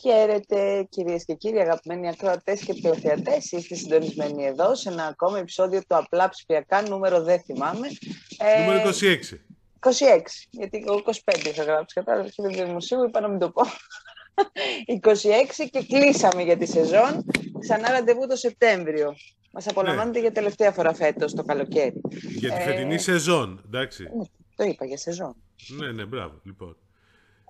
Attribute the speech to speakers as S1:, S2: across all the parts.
S1: Χαίρετε κυρίες και κύριοι αγαπημένοι ακροατές και τηλεθεατές. Είστε συντονισμένοι εδώ σε ένα ακόμα επεισόδιο του Απλά Ψηφιακά, νούμερο δεν θυμάμαι.
S2: Νούμερο 26.
S1: 26, γιατί εγώ 25 είχα γράψει, κατάλαβα και δεν δημοσίου, είπα να μην το πω. 26 και κλείσαμε για τη σεζόν. Ξανά ραντεβού το Σεπτέμβριο. Μας απολαμβάνετε
S2: Ναι.
S1: για τελευταία φορά φέτος το καλοκαίρι.
S2: Για τη
S1: Ε,
S2: φετινή σεζόν, εντάξει.
S1: Ναι, Το είπα για σεζόν.
S2: Ναι, ναι, μπράβο, λοιπόν.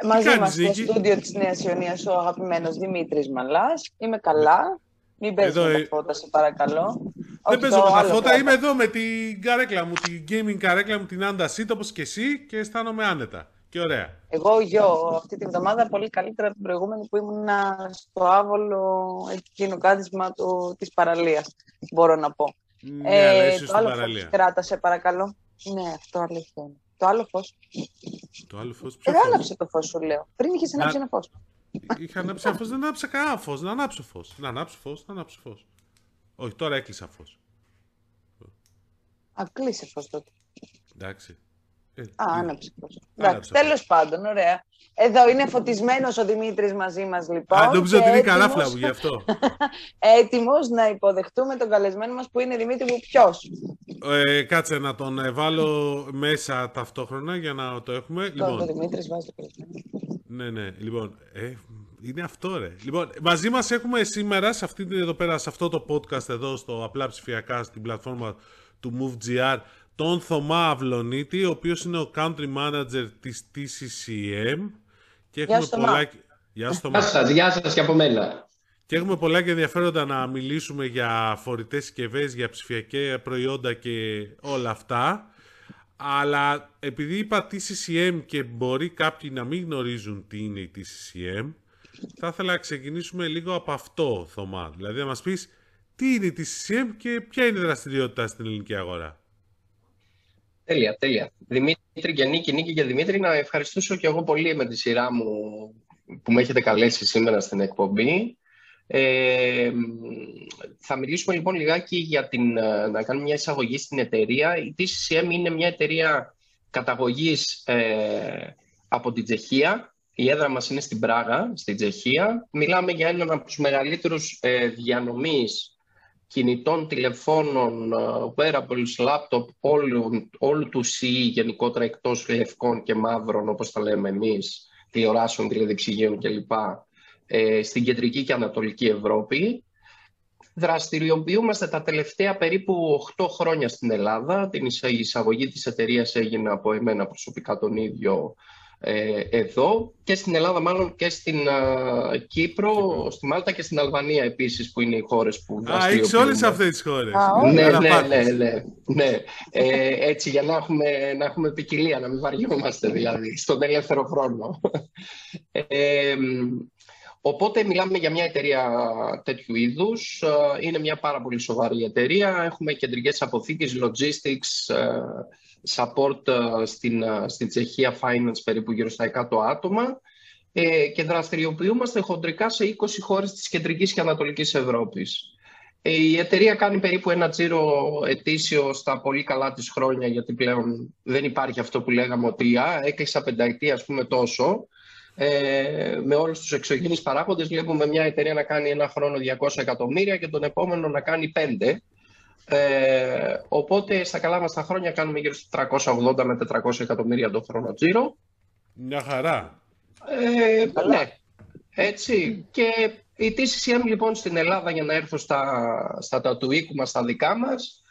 S1: Μαζί
S2: κάνεις,
S1: μας στο
S2: Νίκη;
S1: στούντιο της Νέας Ιωνίας ο αγαπημένος Δημήτρης Μαλάς. Είμαι καλά. Μην παίζεις
S2: Εδώ,
S1: με
S2: ε,
S1: τα φώτα, σε παρακαλώ.
S2: Δεν
S1: Όχι,
S2: παίζω
S1: το
S2: με τα
S1: άλλο
S2: φώτα,
S1: πράγμα.
S2: είμαι εδώ με την καρέκλα μου, την gaming καρέκλα μου, την Anda Seat, όπως και εσύ και αισθάνομαι άνετα. Και ωραία.
S1: Εγώ γιο αυτή την εβδομάδα πολύ καλύτερα από την προηγούμενη που ήμουν στο άβολο εκείνο κάθισμα του, της παραλίας, μπορώ να πω.
S2: Ναι, αλλά είσαι
S1: το
S2: στην
S1: άλλο φως
S2: παραλία.
S1: κράτα, σε παρακαλώ. Ναι, αυτό αλήθεια είναι. Το άλλο φως.
S2: Το άλλο φως, ποιο
S1: Ε,
S2: φως;
S1: άναψε το φως, σου λέω. Πριν είχες ανάψει
S2: Να-
S1: ένα φως.
S2: Είχα ανάψει ένα φως, δεν ανάψα κανένα φως. Να ανάψω φως. Να ανάψω φως, να ανάψω φως. Όχι, τώρα έκλεισα φως.
S1: Α, κλείσε φως τότε.
S2: Εντάξει. Ε,
S1: Α,
S2: τι-
S1: άναψε φως.
S2: Άναψε
S1: Εντάξει, τέλος πάντων, ωραία. Εδώ είναι φωτισμένος ο Δημήτρης μαζί μας, λοιπόν.
S2: Α, νόμιζα
S1: και
S2: ότι είναι η
S1: έτοιμος-
S2: καράφλα μου γι' αυτό.
S1: Έτοιμος να υποδεχτούμε τον καλεσμένο μας που είναι Δημήτρη μου ποιος;
S2: Ε, κάτσε να τον ε, βάλω μέσα ταυτόχρονα για να το έχουμε.
S1: Λοιπόν. Το
S2: Λοιπόν,
S1: Δημήτρης βάζει το καλεσμένο.
S2: ναι, ναι. Λοιπόν, ε, είναι αυτό ρε. Λοιπόν, μαζί μας έχουμε σήμερα σε, αυτή, την εδώ πέρα, σε αυτό το podcast εδώ στο απλά ψηφιακά στην πλατφόρμα του MoveGR τον Θωμά Αυλονίτη, ο οποίος είναι ο Country Manager της TCCM και
S1: Γεια
S2: έχουμε
S1: σου, Θωμά.
S2: πολλά... Γεια σου, Θωμά.
S3: Γεια σας, γεια σας και από μένα.
S2: Και έχουμε πολλά και ενδιαφέροντα να μιλήσουμε για φορητές συσκευές, για ψηφιακά προϊόντα και όλα αυτά. Αλλά επειδή είπα TCCM και μπορεί κάποιοι να μην γνωρίζουν τι είναι η TCCM, θα ήθελα να ξεκινήσουμε λίγο από αυτό, Θωμά. Δηλαδή να μας πεις τι είναι η TCCM και ποια είναι η δραστηριότητα στην ελληνική αγορά.
S3: Τέλεια, τέλεια. Δημήτρη και Νίκη, Νίκη και Δημήτρη, να ευχαριστήσω και εγώ πολύ με τη σειρά μου που με έχετε καλέσει σήμερα στην εκπομπή. Ε, θα μιλήσουμε λοιπόν λιγάκι για την, ε, να κάνουμε μια εισαγωγή στην εταιρεία. Η TCCM είναι μια εταιρεία καταγωγής ε, από την Τσεχία. Η έδρα μας είναι στην Πράγα, στην Τσεχία. Μιλάμε για έναν από τους μεγαλύτερους ε, διανομής κινητών, τηλεφώνων, ε, wearables, laptop, όλου, όλου του CE γενικότερα εκτός λευκών και μαύρων, όπως τα λέμε εμείς, τηλεοράσεων, τηλεδιψυγείων κλπ. ε, στην κεντρική και ανατολική Ευρώπη. Δραστηριοποιούμαστε τα τελευταία περίπου 8 χρόνια στην Ελλάδα. Την εισα- η εισαγωγή της εταιρείας έγινε από εμένα προσωπικά τον ίδιο ε, εδώ και στην Ελλάδα μάλλον και στην α, Κύπρο, στη Μάλτα και στην Αλβανία επίσης που είναι οι χώρες που
S2: Α, έχεις
S3: δραστηριοποιούνται.
S2: όλες αυτές τις χώρες.
S1: Α, όχι.
S3: Ναι,
S2: Καλά
S3: ναι,
S2: πάθεις.
S3: ναι, ναι, ναι. Ε, έτσι για να έχουμε, να έχουμε ποικιλία, να μην βαριόμαστε δηλαδή στον ελεύθερο χρόνο. Ε, οπότε μιλάμε για μια εταιρεία τέτοιου είδους. Ε, Είναι μια πάρα πολύ σοβαρή εταιρεία. Έχουμε κεντρικές αποθήκες, logistics, ε, support ε, στην, ε, στην Τσεχία, finance περίπου γύρω στα 100 άτομα ε, και δραστηριοποιούμαστε χοντρικά σε 20 χώρες της κεντρικής και ανατολικής Ευρώπης. Ε, Η εταιρεία κάνει περίπου ένα τζίρο ετήσιο στα πολύ καλά της χρόνια, γιατί πλέον δεν υπάρχει αυτό που λέγαμε ότι α, έκλεισα πενταετία, ας πούμε, τόσο. Ε, με όλους τους εξωγενείς παράγοντες βλέπουμε μια εταιρεία να κάνει ένα χρόνο 200 εκατομμύρια και τον επόμενο να κάνει 5. Ε, οπότε στα καλά μας τα χρόνια κάνουμε γύρω στα 380 με 400 εκατομμύρια το χρόνο τζίρο.
S2: Μια χαρά.
S3: Ε,
S1: Καλά.
S3: ναι, έτσι. Και η TCCM λοιπόν στην Ελλάδα για να έρθω στα, στα τα του οίκου μας, στα δικά μας.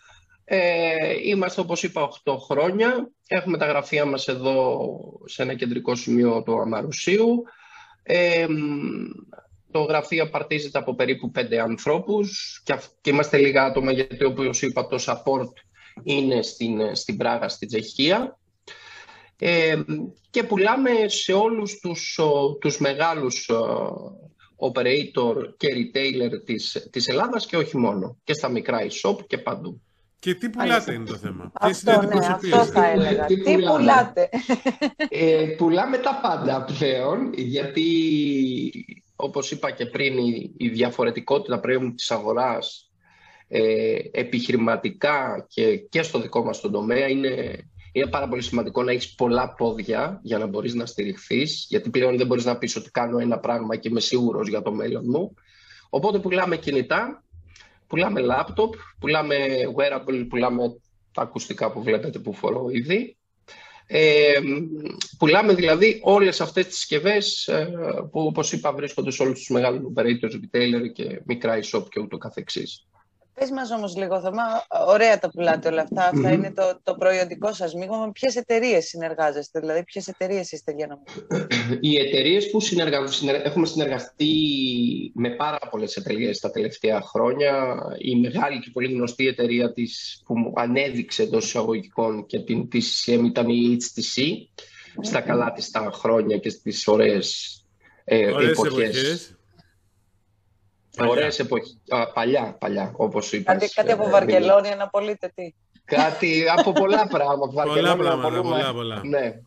S3: Ε, είμαστε όπως είπα 8 χρόνια. Έχουμε τα γραφεία μας εδώ σε ένα κεντρικό σημείο του Αμαρουσίου. Ε, μ, το γραφείο απαρτίζεται από περίπου 5 ανθρώπους και, αυ- και είμαστε λίγα άτομα γιατί όπως είπα το support είναι στην, στην Πράγα, στην Τσεχία. Ε, και πουλάμε σε όλους τους, ο, τους μεγάλους ο, operator και retailer της, της Ελλάδας και όχι μόνο. Και στα μικρά e-shop και παντού.
S2: Και τι πουλάτε
S1: Αλήθεια.
S2: είναι το θέμα; Ποιες είναι
S1: Αυτό,
S2: οι
S1: ναι,
S2: αντιπροσωπείες
S1: αυτό
S2: σας;
S1: θα έλεγα.
S3: Τι
S1: Τι
S3: πουλάμε;
S1: πουλάτε;
S3: Ε, πουλάμε τα πάντα πλέον, γιατί όπως είπα και πριν η, η διαφορετικότητα πλέον της αγοράς ε, επιχειρηματικά και, και στο δικό μας τον τομέα είναι, είναι πάρα πολύ σημαντικό να έχεις πολλά πόδια για να μπορείς να στηριχθείς, γιατί πλέον δεν μπορείς να πεις ότι κάνω ένα πράγμα και είμαι σίγουρος για το μέλλον μου. Οπότε πουλάμε κινητά, πουλάμε laptop, πουλάμε wearable, πουλάμε τα ακουστικά που βλέπετε που φορώ ήδη. Ε, πουλάμε δηλαδή όλες αυτές τις συσκευές ε, που όπως είπα βρίσκονται σε όλους τους μεγάλους operators, retailer και μικρά e-shop και ούτω καθεξής.
S1: Πες μας όμως λίγο, Θωμά, ωραία τα πουλάτε όλα αυτά, αυτά είναι το, το προϊόντικό σας μείγμα. Με ποιες εταιρείες συνεργάζεστε, δηλαδή ποιες εταιρείες είστε για να
S3: Οι εταιρείες που συνεργα... έχουμε συνεργαστεί με πάρα πολλές εταιρείες τα τελευταία χρόνια. Η μεγάλη και πολύ γνωστή εταιρεία της που μου ανέδειξε εντός εισαγωγικών και την TCM ήταν η HTC, στα καλά της τα χρόνια και στις ωραίες, ε, εποχές. Ωραίες εποχές. Παλιά, παλιά, όπως είπες.
S1: Κάτι, κάτι από ε, Βαρκελόνη, να πωλείτε τι.
S3: Κάτι από πολλά πράγματα.
S2: πολλά πράγματα, πολλά, πολλά.
S3: Ναι.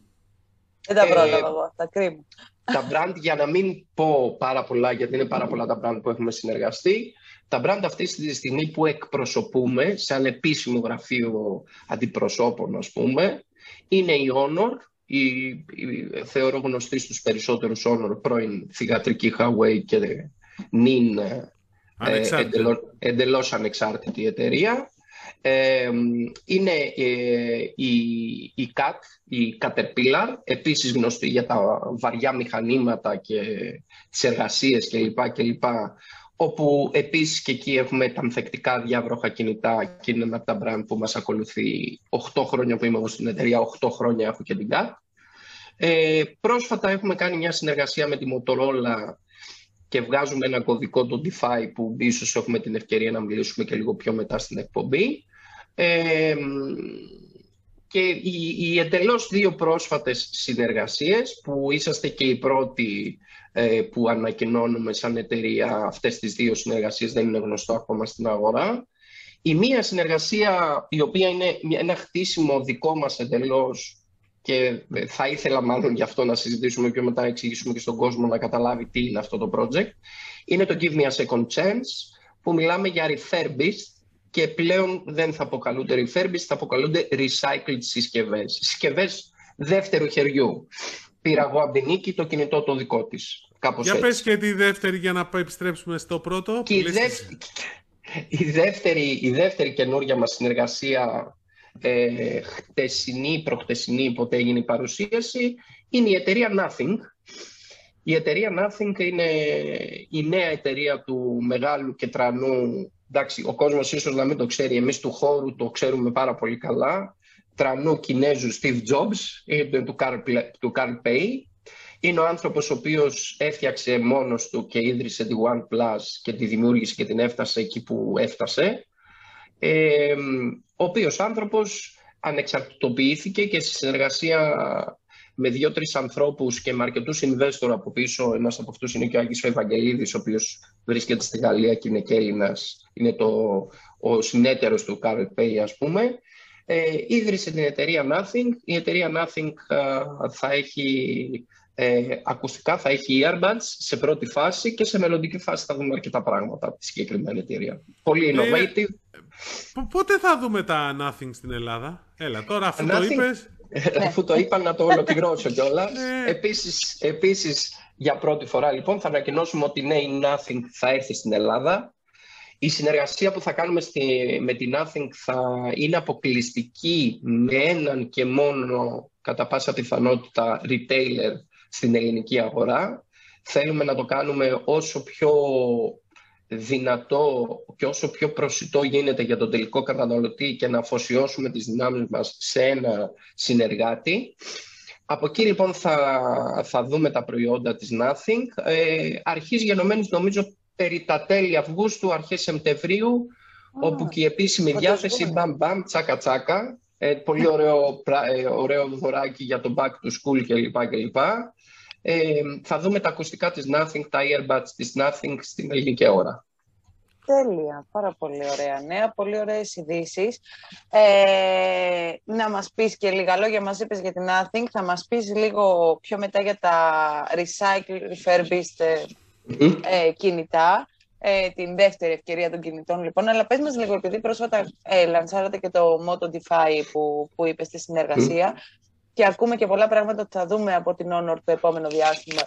S1: Δεν τα πρόλαβα ε, εγώ, τα κρίμα.
S3: Τα brand, για να μην πω πάρα πολλά, γιατί είναι πάρα πολλά τα brand που έχουμε συνεργαστεί, τα brand αυτή τη στιγμή που εκπροσωπούμε, σαν επίσημο γραφείο αντιπροσώπων, ας πούμε, είναι η Honor, η, η, θεωρώ γνωστή στους περισσότερους Honor, πρώην θηγατρική Huawei και νυν ε, εντελώς, εντελώς ανεξάρτητη εταιρεία. Ε, είναι ε, η, η CAT, η Caterpillar, επίσης γνωστή για τα βαριά μηχανήματα και τις εργασίες κλπ. κλπ όπου επίσης και εκεί έχουμε τα ανθεκτικά διάβροχα κινητά και είναι ένα από τα brand που μας ακολουθεί 8 χρόνια που είμαι εγώ στην εταιρεία, 8 χρόνια έχω και την CAT. Ε, πρόσφατα έχουμε κάνει μια συνεργασία με τη Motorola και βγάζουμε ένα κωδικό το DeFi που ίσως έχουμε την ευκαιρία να μιλήσουμε και λίγο πιο μετά στην εκπομπή. Ε, και οι, οι εντελώς δύο πρόσφατες συνεργασίες που είσαστε και οι πρώτοι ε, που ανακοινώνουμε σαν εταιρεία αυτές τις δύο συνεργασίες δεν είναι γνωστό ακόμα στην αγορά. Η μία συνεργασία η οποία είναι ένα χτίσιμο δικό μας εντελώς και θα ήθελα μάλλον γι' αυτό να συζητήσουμε πιο μετά, να εξηγήσουμε και στον κόσμο να καταλάβει τι είναι αυτό το project. Είναι το Give Me a Second Chance, που μιλάμε για refurbished και πλέον δεν θα αποκαλούνται refurbished, θα αποκαλούνται recycled συσκευές. Συσκευές δεύτερου χεριού. Πήρα εγώ από την νίκη το κινητό το δικό της. Κάπως
S2: για έτσι. πες και τη δεύτερη για να επιστρέψουμε στο πρώτο.
S3: Και η, δεύτερη, η, δεύτερη, η δεύτερη καινούργια μας συνεργασία ε, χτεσινή, προχτεσινή, ποτέ έγινε η παρουσίαση, είναι η εταιρεία Nothing. Η εταιρεία Nothing είναι η νέα εταιρεία του μεγάλου και τρανού, εντάξει, ο κόσμος ίσως να μην το ξέρει, εμείς του χώρου το ξέρουμε πάρα πολύ καλά, τρανού Κινέζου Steve Jobs, του Carl, του Carl Pay. Είναι ο άνθρωπος ο οποίος έφτιαξε μόνος του και ίδρυσε τη OnePlus και τη δημιούργησε και την έφτασε εκεί που έφτασε ο οποίος άνθρωπος ανεξαρτητοποιήθηκε και στη συνεργασία με δύο-τρεις ανθρώπους και με αρκετούς investor από πίσω. Ένας από αυτούς είναι και ο Άγγις Ευαγγελίδης, ο οποίος βρίσκεται στη Γαλλία και είναι και Έλληνας. Είναι το, ο συνέτερος του Carl Pay, ας πούμε. Ε, ίδρυσε την εταιρεία Nothing. Η εταιρεία Nothing θα έχει ε, ακουστικά, θα έχει earbuds σε πρώτη φάση και σε μελλοντική φάση θα δούμε αρκετά πράγματα από τη συγκεκριμένη εταιρεία. Πολύ ε, innovative.
S2: Πότε θα δούμε τα Nothing στην Ελλάδα, Έλα, τώρα αφού το είπες...
S3: αφού το είπα να το ολοκληρώσω κιόλας. Ναι. επίσης, επίσης, για πρώτη φορά λοιπόν θα ανακοινώσουμε ότι ναι, η Nothing θα έρθει στην Ελλάδα. Η συνεργασία που θα κάνουμε στη, με την Nothing θα είναι αποκλειστική με έναν και μόνο κατά πάσα πιθανότητα retailer στην ελληνική αγορά. Θέλουμε να το κάνουμε όσο πιο δυνατό και όσο πιο προσιτό γίνεται για τον τελικό καταναλωτή και να αφοσιώσουμε τις δυνάμεις μας σε ένα συνεργάτη. Από εκεί λοιπόν θα, θα δούμε τα προϊόντα της Nothing. Ε, αρχής γενομένης νομίζω περί τα τέλη Αυγούστου, αρχές Σεπτεμβρίου, όπου και η επίσημη διάθεση μπαμ μπαμ τσάκα τσάκα. Ε, πολύ ωραίο, ε, ωραίο δωράκι για το back to school κλπ. Ε, θα δούμε τα ακουστικά της Nothing, τα earbuds της Nothing στην ελληνική ώρα.
S1: Τέλεια, πάρα πολύ ωραία νέα, πολύ ωραίες ειδήσεις. Ε, να μας πεις και λίγα λόγια, μας είπες για την Nothing, θα μας πεις λίγο πιο μετά για τα recycle, refurbished ε, κινητά. ε, την δεύτερη ευκαιρία των κινητών λοιπόν. Αλλά πες μας λίγο, επειδή πρόσφατα ε, λανσάρατε και το Moto DeFi που, που είπες στη συνεργασία και ακούμε και πολλά πράγματα που θα δούμε από την Honor το επόμενο διάστημα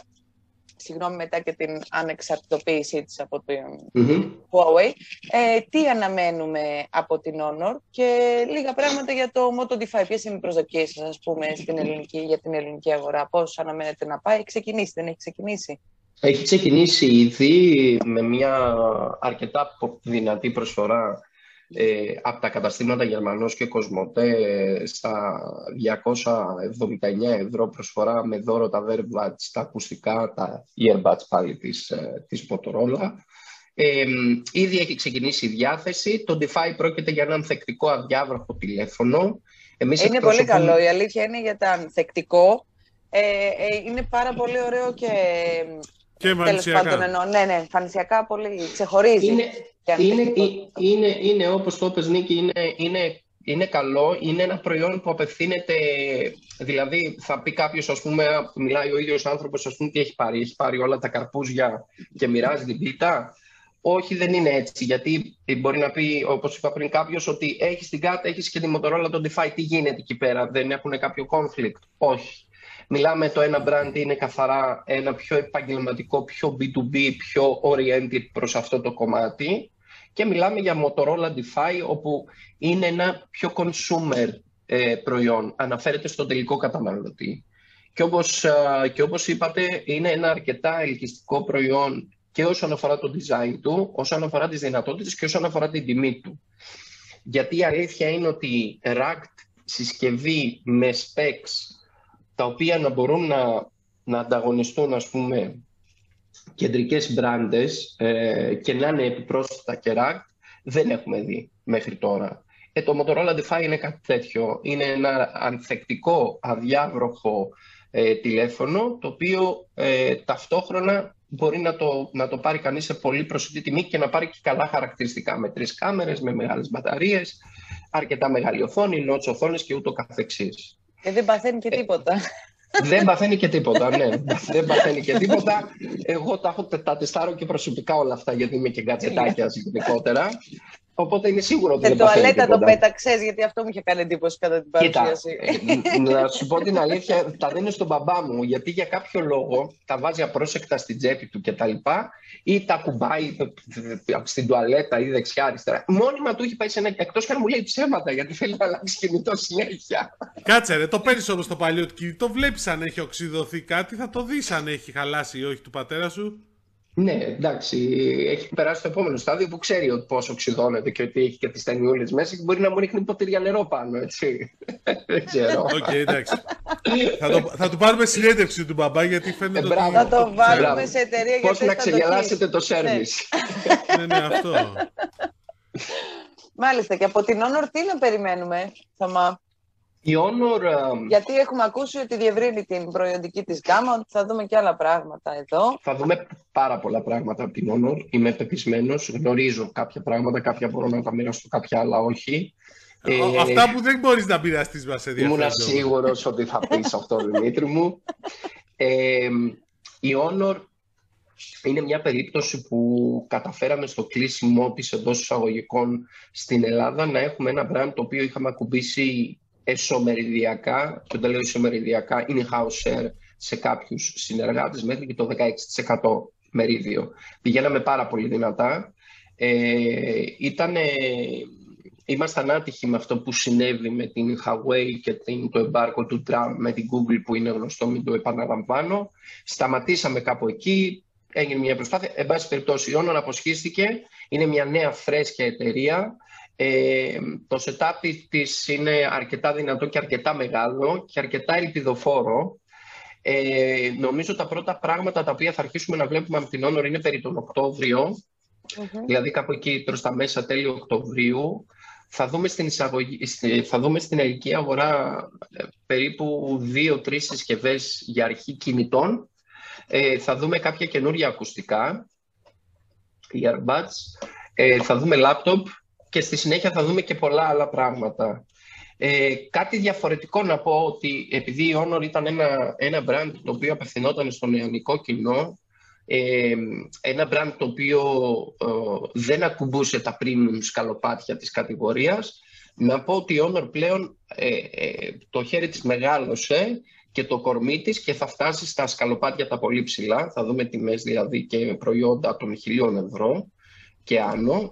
S1: συγγνώμη, μετά και την ανεξαρτητοποίησή της από την mm Huawei. Ε, τι αναμένουμε από την Honor και λίγα πράγματα για το Moto DeFi. Ποιες είναι οι προσδοκίες σας, ας πούμε, στην ελληνική, για την ελληνική αγορά; Πώς αναμένετε να πάει; Έχει ξεκινήσει, δεν έχει ξεκινήσει;
S3: Έχει ξεκινήσει ήδη με μια αρκετά δυνατή προσφορά ε, από τα καταστήματα Γερμανός και Κοσμοτέ στα 279 ευρώ προσφορά με δώρο τα Verbuds, τα ακουστικά, τα earbuds πάλι της, ε, της Motorola. Ε, ήδη έχει ξεκινήσει η διάθεση. Το DeFi πρόκειται για ένα ανθεκτικό αδιάβροχο τηλέφωνο.
S1: Εμείς είναι πολύ καλό. Η αλήθεια είναι για τα ανθεκτικό. Ε, ε, είναι πάρα πολύ ωραίο και
S2: και εμφανισιακά.
S1: ναι, ναι, εμφανισιακά πολύ ξεχωρίζει.
S3: Είναι, είναι, είναι, είναι, όπως το είπες Νίκη, είναι, είναι, είναι καλό. Είναι ένα προϊόν που απευθύνεται, δηλαδή θα πει κάποιος, ας πούμε, μιλάει ο ίδιος άνθρωπος, ας πούμε, τι έχει πάρει. Έχει πάρει όλα τα καρπούζια και μοιράζει την πίτα. Όχι, δεν είναι έτσι. Γιατί μπορεί να πει, όπως είπα πριν, κάποιος ότι έχεις την κάρτα, έχεις και τη Motorola, τον DeFi. Τι γίνεται εκεί πέρα, δεν έχουν κάποιο conflict; Όχι. Μιλάμε το ένα brand είναι καθαρά ένα πιο επαγγελματικό, πιο B2B, πιο oriented προς αυτό το κομμάτι και μιλάμε για Motorola DeFi όπου είναι ένα πιο consumer ε, προϊόν, αναφέρεται στον τελικό καταναλωτή. Και όπως, και όπως είπατε, είναι ένα αρκετά ελκυστικό προϊόν και όσον αφορά το design του, όσον αφορά τις δυνατότητες και όσον αφορά την τιμή του. Γιατί η αλήθεια είναι ότι racked συσκευή με specs τα οποία να μπορούν να, να ανταγωνιστούν, ας πούμε, κεντρικές μπράντες ε, και να είναι επιπρόσθετα και δεν έχουμε δει μέχρι τώρα. Ε, το Motorola DeFi είναι κάτι τέτοιο. Είναι ένα ανθεκτικό, αδιάβροχο ε, τηλέφωνο, το οποίο ε, ταυτόχρονα μπορεί να το, να το πάρει κανείς σε πολύ προσιτή τιμή και να πάρει και καλά χαρακτηριστικά με τρεις κάμερες, με μεγάλες μπαταρίες, αρκετά μεγάλη οθόνη, notch οθόνες και ούτω καθεξής.
S1: Και δεν παθαίνει και τίποτα.
S3: Δεν παθαίνει και τίποτα, ναι. δεν παθαίνει και τίποτα. Εγώ τα έχω τα τεστάρω και προσωπικά όλα αυτά, γιατί είμαι και γκατσετάκιας γενικότερα. Οπότε είναι σίγουρο ότι.
S1: δεν τουαλέτα το πέταξες, γιατί αυτό μου είχε κάνει εντύπωση κατά την παρουσίαση.
S3: Κοίτα, να σου πω την αλήθεια, τα δίνει στον μπαμπά μου, γιατί για κάποιο λόγο τα βάζει απρόσεκτα στην τσέπη του κτλ. ή τα κουμπάει στην τουαλέτα ή δεξιά-αριστερά. Μόνιμα του έχει πάει σε ένα. εκτός και αν μου λέει ψέματα, γιατί θέλει να αλλάξει κινητό συνέχεια.
S2: Κάτσε, ρε, το παίρνεις όμως το παλιό κινητό, βλέπεις αν έχει οξυδωθεί κάτι, θα το δεις αν έχει χαλάσει ή όχι του πατέρα σου.
S3: Ναι, εντάξει, έχει περάσει το επόμενο στάδιο που ξέρει ότι πόσο οξυδώνεται και ότι έχει και τις ταινιούλες μέσα και μπορεί να μου ρίχνει ποτήρια νερό πάνω, έτσι. Δεν ξέρω.
S2: OK, okay, εντάξει. θα, το, θα του πάρουμε συνέντευξη του μπαμπά γιατί φαίνεται. Ε,
S1: ότι... Θα το βάλουμε σε εταιρεία
S3: Πώς να ξεγελάσετε το σέρβις.
S2: ναι, ναι, αυτό.
S1: Μάλιστα, και από την Honor τι να περιμένουμε, Θωμά;
S3: Η Honor...
S1: Γιατί έχουμε ακούσει ότι διευρύνει την προϊόντική της γάμα, ότι θα δούμε και άλλα πράγματα εδώ.
S3: Θα δούμε πάρα πολλά πράγματα από την Honor. Είμαι πεπισμένος, γνωρίζω κάποια πράγματα, κάποια μπορώ να τα μοιραστώ, κάποια άλλα όχι.
S2: Ε, αυτά που δεν μπορείς να μοιραστείς μας ενδιαφέρον.
S3: Ήμουν σίγουρος ότι θα πεις αυτό, Δημήτρη μου. Ε, η Honor είναι μια περίπτωση που καταφέραμε στο κλείσιμό της εντός εισαγωγικών στην Ελλάδα να έχουμε ένα brand το οποίο είχαμε ακουμπήσει εσωμεριδιακά, και όταν λέω εσωμεριδιακά, είναι house share σε κάποιους συνεργάτες μέχρι και το 16% μερίδιο. Πηγαίναμε πάρα πολύ δυνατά. Ε, ήτανε, ήμασταν άτυχοι με αυτό που συνέβη με την Huawei και την, το εμπάρκο του Trump με την Google που είναι γνωστό, μην το επαναλαμβάνω. Σταματήσαμε κάπου εκεί, έγινε μια προσπάθεια. Εν πάση περιπτώσει, η Honor αποσχίστηκε. Είναι μια νέα φρέσκια εταιρεία ε, το setup της είναι αρκετά δυνατό και αρκετά μεγάλο και αρκετά ελπιδοφόρο. Ε, νομίζω τα πρώτα πράγματα τα οποία θα αρχίσουμε να βλέπουμε από την Honor είναι περί τον οκτωβριο δηλαδή κάπου εκεί προς τα μέσα τέλειο Οκτωβρίου. Θα δούμε στην, εισαγωγή, θα δούμε στην ελληνική αγορά ε, περίπου δύο-τρεις συσκευές για αρχή κινητών. Ε, θα δούμε κάποια καινούργια ακουστικά, earbuds. Ε, θα δούμε laptop, και στη συνέχεια θα δούμε και πολλά άλλα πράγματα. Ε, κάτι διαφορετικό να πω ότι επειδή η Honor ήταν ένα, ένα brand το οποίο απευθυνόταν στο νεανικό κοινό, Ε, ένα brand το οποίο ε, δεν ακουμπούσε τα premium σκαλοπάτια της κατηγορίας. Να πω ότι η Honor πλέον ε, το χέρι της μεγάλωσε και το κορμί της και θα φτάσει στα σκαλοπάτια τα πολύ ψηλά. Θα δούμε τιμές δηλαδή και προϊόντα των χιλίων ευρώ και άνω.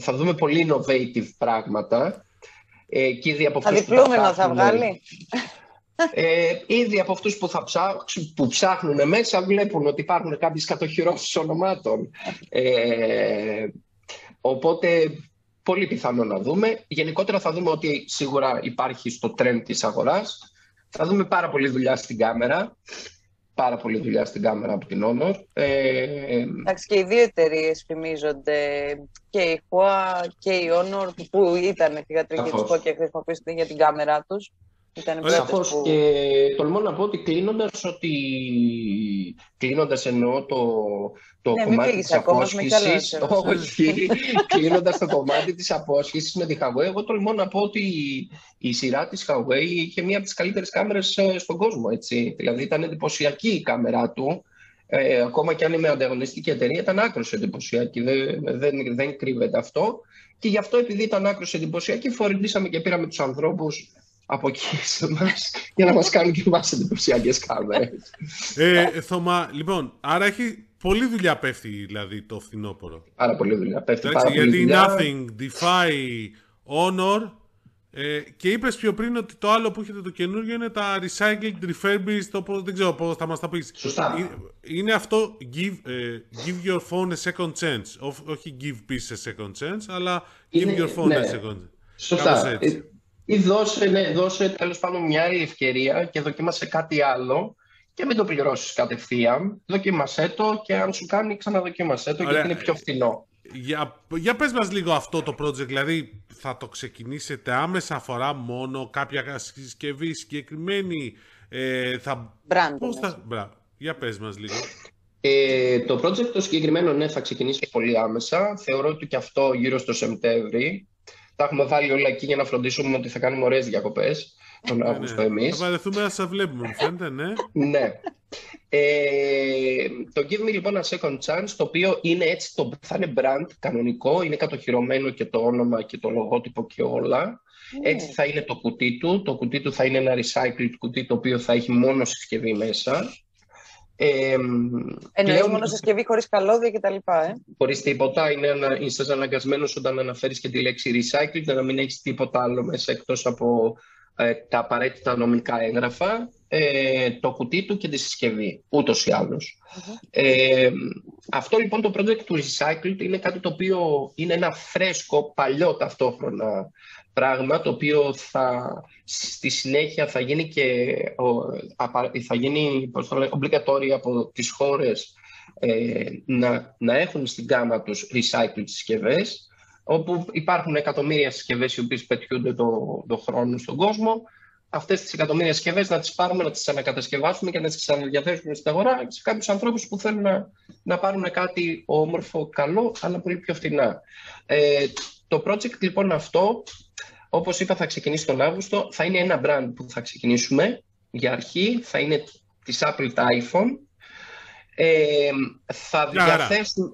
S3: θα δούμε πολύ innovative πράγματα.
S1: Ε, από θα διπλούμενο θα βγάλει.
S3: Ε, ήδη από αυτούς που, θα ψάξουν, που ψάχνουν μέσα βλέπουν ότι υπάρχουν κάποιες κατοχυρώσεις ονομάτων. Ε, οπότε πολύ πιθανό να δούμε. Γενικότερα θα δούμε ότι σίγουρα υπάρχει στο trend της αγοράς. Θα δούμε πάρα πολύ δουλειά στην κάμερα. Πάρα πολύ δουλειά στην κάμερα από την Honor.
S1: Ε, Εντάξει και οι δύο εταιρείες φημίζονται. Και η Hua και η Honor που ήταν θηγατρική της και χρησιμοποιήσουν για την κάμερα τους.
S3: Σαφώς που... και τολμώ να πω ότι κλείνοντας ότι κλείνοντας εννοώ το, το
S1: ναι,
S3: κομμάτι της απόσχηση. Όχι, κλείνοντας το κομμάτι της απόσχηση με τη Huawei, εγώ τολμώ να πω ότι η σειρά της Huawei είχε μία από τις καλύτερες κάμερες ε, στον κόσμο. Έτσι. Δηλαδή ήταν εντυπωσιακή η κάμερά του. Ε, ακόμα και αν είμαι ανταγωνιστική εταιρεία, ήταν άκρος εντυπωσιακή. Δεν, δεν, δεν κρύβεται αυτό. Και γι' αυτό, επειδή ήταν άκρος εντυπωσιακή, φορητήσαμε και πήραμε τους ανθρώπους από εκεί σε εμάς για να μας κάνουν και εμάς εντυπωσιακές κάμερες.
S2: Ε, Θωμά, λοιπόν, άρα έχει πολλή δουλειά πέφτει δηλαδή το φθινόπωρο.
S3: Πάρα πολλή δουλειά πέφτει. πάρα γιατί
S2: δουλειά. Nothing, Defy, Honor ε, και είπες πιο πριν ότι το άλλο που έχετε το καινούργιο είναι τα Recycled, Refurbished, το, δεν ξέρω πώς θα μας τα πεις.
S3: Σωστά.
S2: Ε, είναι αυτό give, ε, give your phone a second chance. όχι give peace a second chance, αλλά give your phone
S3: ναι.
S2: a second chance.
S3: Σωστά ή δώσε, ναι, δώσε τέλος πάντων μια άλλη ευκαιρία και δοκίμασε κάτι άλλο και μην το πληρώσεις κατευθείαν. Δοκίμασέ το και αν σου κάνει ξαναδοκίμασέ το γιατί είναι πιο φθηνό.
S2: Για, για πες μας λίγο αυτό το project, δηλαδή θα το ξεκινήσετε άμεσα, αφορά μόνο κάποια συσκευή συγκεκριμένη, ε, θα...
S1: Brand, Πώς θα...
S2: Μπρα. Για πες μας λίγο.
S3: Ε, το project το συγκεκριμένο ναι θα ξεκινήσει πολύ άμεσα. Θεωρώ ότι και αυτό γύρω στο Σεπτέμβρη τα έχουμε βάλει όλα εκεί για να φροντίσουμε ότι θα κάνουμε ωραίες διακοπές τον ναι, Αύγουστο ναι. εμείς.
S2: Θα βαρεθούμε να σα βλέπουμε, μου φαίνεται, ναι.
S3: ναι. Ε, το Give Me λοιπόν a Second Chance, το οποίο είναι έτσι, το, θα είναι brand κανονικό, είναι κατοχυρωμένο και το όνομα και το λογότυπο και όλα. Ναι. Έτσι θα είναι το κουτί του. Το κουτί του θα είναι ένα recycled κουτί το οποίο θα έχει μόνο συσκευή μέσα.
S1: Ε, Εννοείς μόνο συσκευή χωρίς καλώδια και τα λοιπά, ε;
S3: Χωρίς τίποτα. Είναι ανα, είσαι αναγκασμένος όταν αναφέρεις και τη λέξη recycling να μην έχεις τίποτα άλλο μέσα εκτός από ε, τα απαραίτητα νομικά έγγραφα, ε, το κουτί του και τη συσκευή, ούτως ή αλλως Ε, αυτό λοιπόν το project του Recycled είναι κάτι το οποίο είναι ένα φρέσκο, παλιό ταυτόχρονα πράγμα το οποίο θα, στη συνέχεια θα γίνει και θα γίνει obligatory από τις χώρες ε, να, να έχουν στην γάμα τους recycled συσκευές, όπου υπάρχουν εκατομμύρια συσκευές οι οποίες πετιούνται το, το χρόνο στον κόσμο. Αυτές τις εκατομμύρια συσκευές να τις πάρουμε, να τις ανακατασκευάσουμε και να τις ξαναδιαθέσουμε στην αγορά σε κάποιους ανθρώπους που θέλουν να, να πάρουν κάτι όμορφο, καλό, αλλά πολύ πιο φθηνά. Ε, το project λοιπόν αυτό όπως είπα θα ξεκινήσει τον Αύγουστο. Θα είναι ένα brand που θα ξεκινήσουμε για αρχή. Θα είναι της Apple τα iPhone. Ε, θα διαθέσουμε...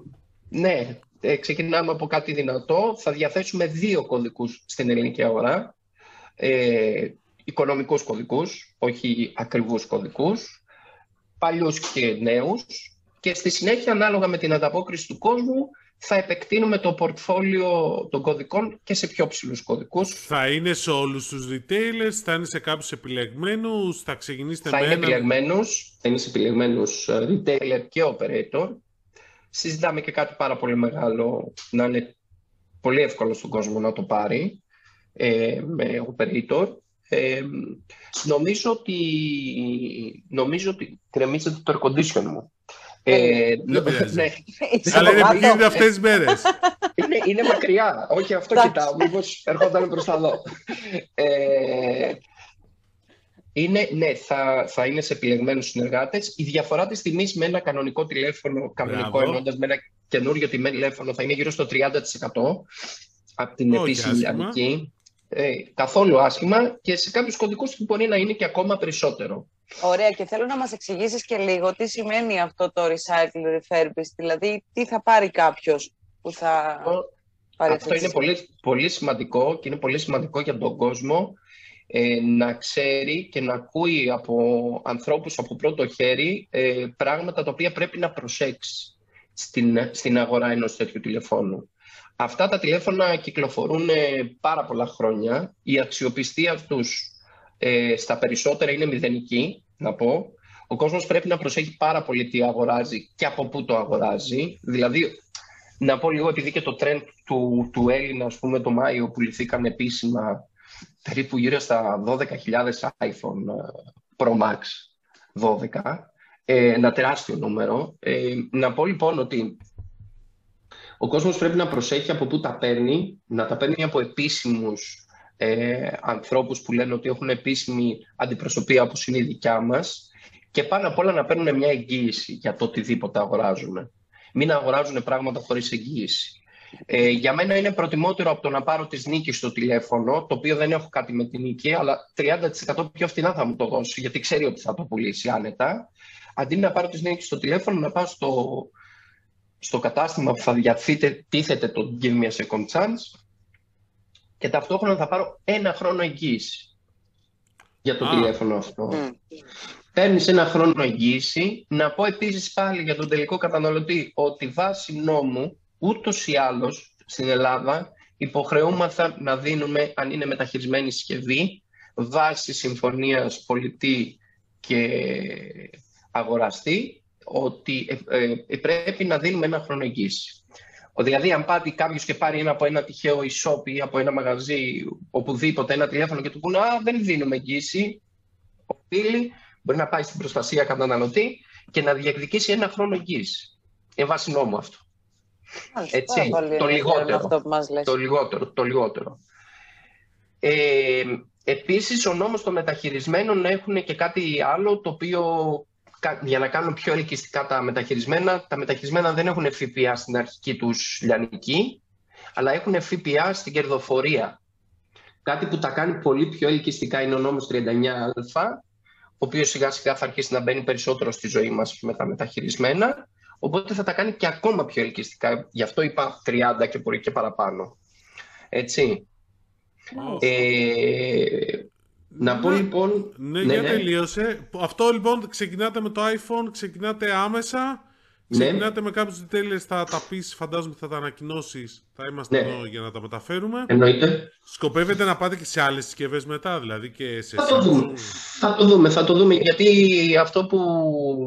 S3: Ναι, ε, ξεκινάμε από κάτι δυνατό. Θα διαθέσουμε δύο κωδικούς στην ελληνική αγορά. Ε, οικονομικούς κωδικούς, όχι ακριβούς κωδικούς. Παλιούς και νέους. Και στη συνέχεια, ανάλογα με την ανταπόκριση του κόσμου, θα επεκτείνουμε το πορτφόλιο των κωδικών και σε πιο ψηλούς κωδικούς.
S2: Θα είναι σε όλους τους retailers, θα είναι σε κάποιους επιλεγμένους, θα ξεκινήσετε
S3: θα με είναι ένα... επιλεγμένους, θα είναι σε επιλεγμένους ε, retailer και operator. Συζητάμε και κάτι πάρα πολύ μεγάλο, να είναι πολύ εύκολο στον κόσμο να το πάρει ε, με operator. Ε, νομίζω ότι, νομίζω ότι κρεμίζεται το air condition μου.
S2: Ε, ναι. Αλλά είναι, είναι αυτές τις μέρες.
S3: είναι, είναι μακριά. Όχι, αυτό κοιτάω. Μήπως ερχόταν προς τα δω. Ε, είναι, ναι, θα, θα είναι σε επιλεγμένους συνεργάτες. Η διαφορά της τιμής με ένα κανονικό τηλέφωνο, κανονικό ενώντας με ένα καινούριο τηλέφωνο, θα είναι γύρω στο 30% από την επίσημη λιανική. ε, καθόλου άσχημα και σε κάποιους κωδικούς που μπορεί να είναι και ακόμα περισσότερο.
S1: Ωραία και θέλω να μας εξηγήσεις και λίγο τι σημαίνει αυτό το recycle refurbish, δηλαδή τι θα πάρει κάποιος που θα
S3: πάρει Αυτό είναι πολύ, πολύ σημαντικό και είναι πολύ σημαντικό για τον κόσμο ε, να ξέρει και να ακούει από ανθρώπους από πρώτο χέρι ε, πράγματα τα οποία πρέπει να προσέξεις στην, στην αγορά ενός τέτοιου τηλεφώνου. Αυτά τα τηλέφωνα κυκλοφορούν ε, πάρα πολλά χρόνια. Η αξιοπιστία τους ε, στα περισσότερα είναι μηδενική, να πω. Ο κόσμος πρέπει να προσέχει πάρα πολύ τι αγοράζει και από πού το αγοράζει. Δηλαδή, να πω λίγο, επειδή και το trend του, του Έλληνα, ας πούμε, το Μάιο πουληθήκαν επίσημα περίπου γύρω στα 12.000 iPhone ε, Pro Max 12, ένα τεράστιο νούμερο. να πω λοιπόν ότι ο κόσμος πρέπει να προσέχει από πού τα παίρνει, να τα παίρνει από επίσημους ε, ανθρώπους που λένε ότι έχουν επίσημη αντιπροσωπεία όπως είναι η δικιά μας και πάνω απ' όλα να παίρνουν μια εγγύηση για το οτιδήποτε αγοράζουν. Μην αγοράζουν πράγματα χωρίς εγγύηση. Ε, για μένα είναι προτιμότερο από το να πάρω τις νίκη στο τηλέφωνο, το οποίο δεν έχω κάτι με την νίκη, αλλά 30% πιο φθηνά θα μου το δώσει, γιατί ξέρει ότι θα το πουλήσει άνετα. Αντί να πάρω τις νίκη στο τηλέφωνο, να πάω στο, στο κατάστημα που θα τίθεται το Give Me a Second Chance και ταυτόχρονα θα πάρω ένα χρόνο εγγύηση για το τηλέφωνο αυτό. Mm. Παίρνεις ένα χρόνο εγγύηση. Να πω επίσης πάλι για τον τελικό καταναλωτή ότι βάσει νόμου ούτως ή άλλως στην Ελλάδα υποχρεούμαθα να δίνουμε αν είναι μεταχειρισμένη συσκευή βάσει συμφωνίας πολιτή και αγοραστή ότι ε, ε, πρέπει να δίνουμε ένα χρόνο εγγύηση. Δηλαδή, αν πάρει κάποιος και πάρει ένα από ένα τυχαίο e-shop ή από ένα μαγαζί, οπουδήποτε, ένα τηλέφωνο και του πούνε Α, δεν δίνουμε εγγύηση, οφείλει, μπορεί να πάει στην προστασία καταναλωτή και να διεκδικήσει ένα χρόνο εγγύηση. Είναι βάση νόμου αυτό. Έτσι, το λιγότερο, αυτό που μας λες. το λιγότερο. Το λιγότερο. Ε, επίσης, ο νόμος των μεταχειρισμένων έχουν και κάτι άλλο το οποίο για να κάνουν πιο ελκυστικά τα μεταχειρισμένα. Τα μεταχειρισμένα δεν έχουν ΦΠΑ στην αρχική τους λιανική, αλλά έχουν ΦΠΑ στην κερδοφορία. Κάτι που τα κάνει πολύ πιο ελκυστικά είναι ο νόμος 39α, ο οποίος σιγά σιγά θα αρχίσει να μπαίνει περισσότερο στη ζωή μας με τα μεταχειρισμένα, οπότε θα τα κάνει και ακόμα πιο ελκυστικά. Γι' αυτό είπα 30 και μπορεί και παραπάνω. Έτσι. Ε, να πω ναι. λοιπόν.
S2: Ναι, ναι, ναι, τελείωσε. Αυτό λοιπόν ξεκινάτε με το iPhone, ξεκινάτε άμεσα. Ναι. Ξεκινάτε με κάποιους details, θα τα πεις, φαντάζομαι θα τα ανακοινώσεις. Θα είμαστε ναι. εδώ για να τα μεταφέρουμε.
S3: Εννοείται.
S2: Σκοπεύετε να πάτε και σε άλλες συσκευές μετά, δηλαδή και σε.
S3: Θα το δούμε. Θα το δούμε, θα το δούμε. Γιατί αυτό που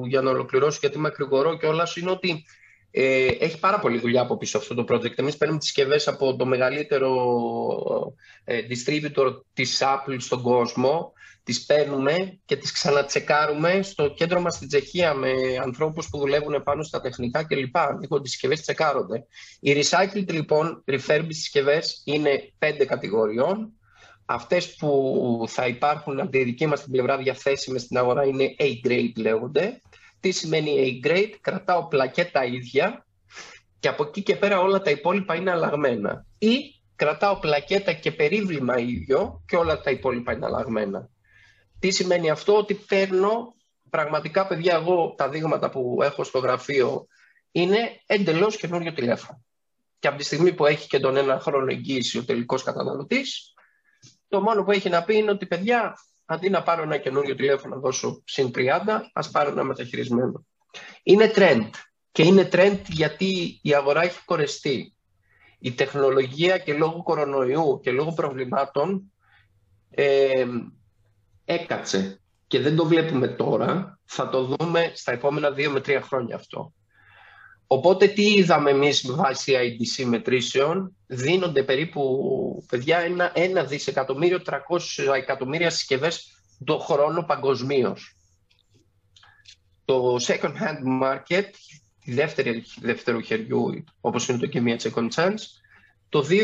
S3: για να ολοκληρώσω, γιατί είμαι ακρηγορώ κιόλας, είναι ότι ε, έχει πάρα πολύ δουλειά από πίσω αυτό το project. Εμείς παίρνουμε τις συσκευές από το μεγαλύτερο ε, distributor της Apple στον κόσμο, τις παίρνουμε και τις ξανατσεκάρουμε στο κέντρο μας στην Τσεχία με ανθρώπους που δουλεύουν πάνω στα τεχνικά κλπ. Λοιπόν, τις συσκευές τσεκάρονται. Οι recycled λοιπόν, refurbished συσκευές είναι πέντε κατηγοριών. Αυτές που θα υπάρχουν από τη δική μας την πλευρά διαθέσιμες στην αγορά είναι A-grade λέγονται. Τι σημαίνει A-grade, κρατάω πλακέτα ίδια και από εκεί και πέρα όλα τα υπόλοιπα είναι αλλαγμένα. Ή κρατάω πλακέτα και περίβλημα ίδιο και όλα τα υπόλοιπα είναι αλλαγμένα. Τι σημαίνει αυτό, ότι παίρνω πραγματικά παιδιά εγώ τα δείγματα που έχω στο γραφείο είναι εντελώς καινούριο τηλέφωνο. Και από τη στιγμή που έχει και τον ένα χρόνο εγγύηση ο τελικός καταναλωτής, το μόνο που έχει να πει είναι ότι παιδιά αντί να πάρω ένα καινούριο τηλέφωνο να δώσω συν 30, ας πάρω ένα μεταχειρισμένο. Είναι trend. Και είναι trend γιατί η αγορά έχει κορεστεί. Η τεχνολογία και λόγω κορονοϊού και λόγω προβλημάτων ε, έκατσε. Και δεν το βλέπουμε τώρα. Θα το δούμε στα επόμενα δύο με τρία χρόνια αυτό. Οπότε τι είδαμε εμείς με βάση IDC μετρήσεων, δίνονται περίπου, παιδιά, ένα, ένα δισεκατομμύριο, 300 εκατομμύρια συσκευές το χρόνο παγκοσμίως. Το second hand market, τη δεύτερη δεύτερου χεριού, όπως είναι το και μία second chance, το 2020,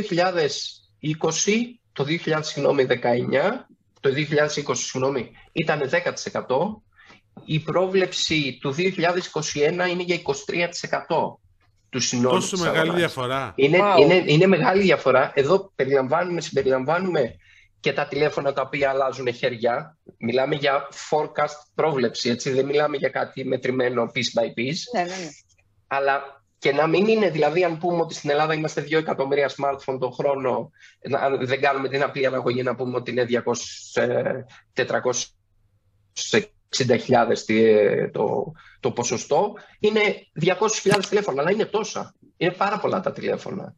S3: το 2019, το 2020 συγγνώμη, ήταν 10%, η πρόβλεψη του 2021 είναι για 23% του συνόλου
S2: Τόσο μεγάλη διαφορά.
S3: Είναι, μεγάλη διαφορά. Εδώ περιλαμβάνουμε, συμπεριλαμβάνουμε και τα τηλέφωνα τα οποία αλλάζουν χέρια. Μιλάμε για forecast πρόβλεψη, έτσι. Δεν μιλάμε για κάτι μετρημένο piece by piece.
S1: Ναι, ναι, ναι.
S3: Αλλά και να μην είναι, δηλαδή, αν πούμε ότι στην Ελλάδα είμαστε 2 εκατομμύρια smartphone το χρόνο, αν δεν κάνουμε την απλή αναγωγή να πούμε ότι είναι 200, 400 ε, 60.000 το, το ποσοστό, είναι 200.000 τηλέφωνα, αλλά είναι τόσα. Είναι πάρα πολλά τα τηλέφωνα.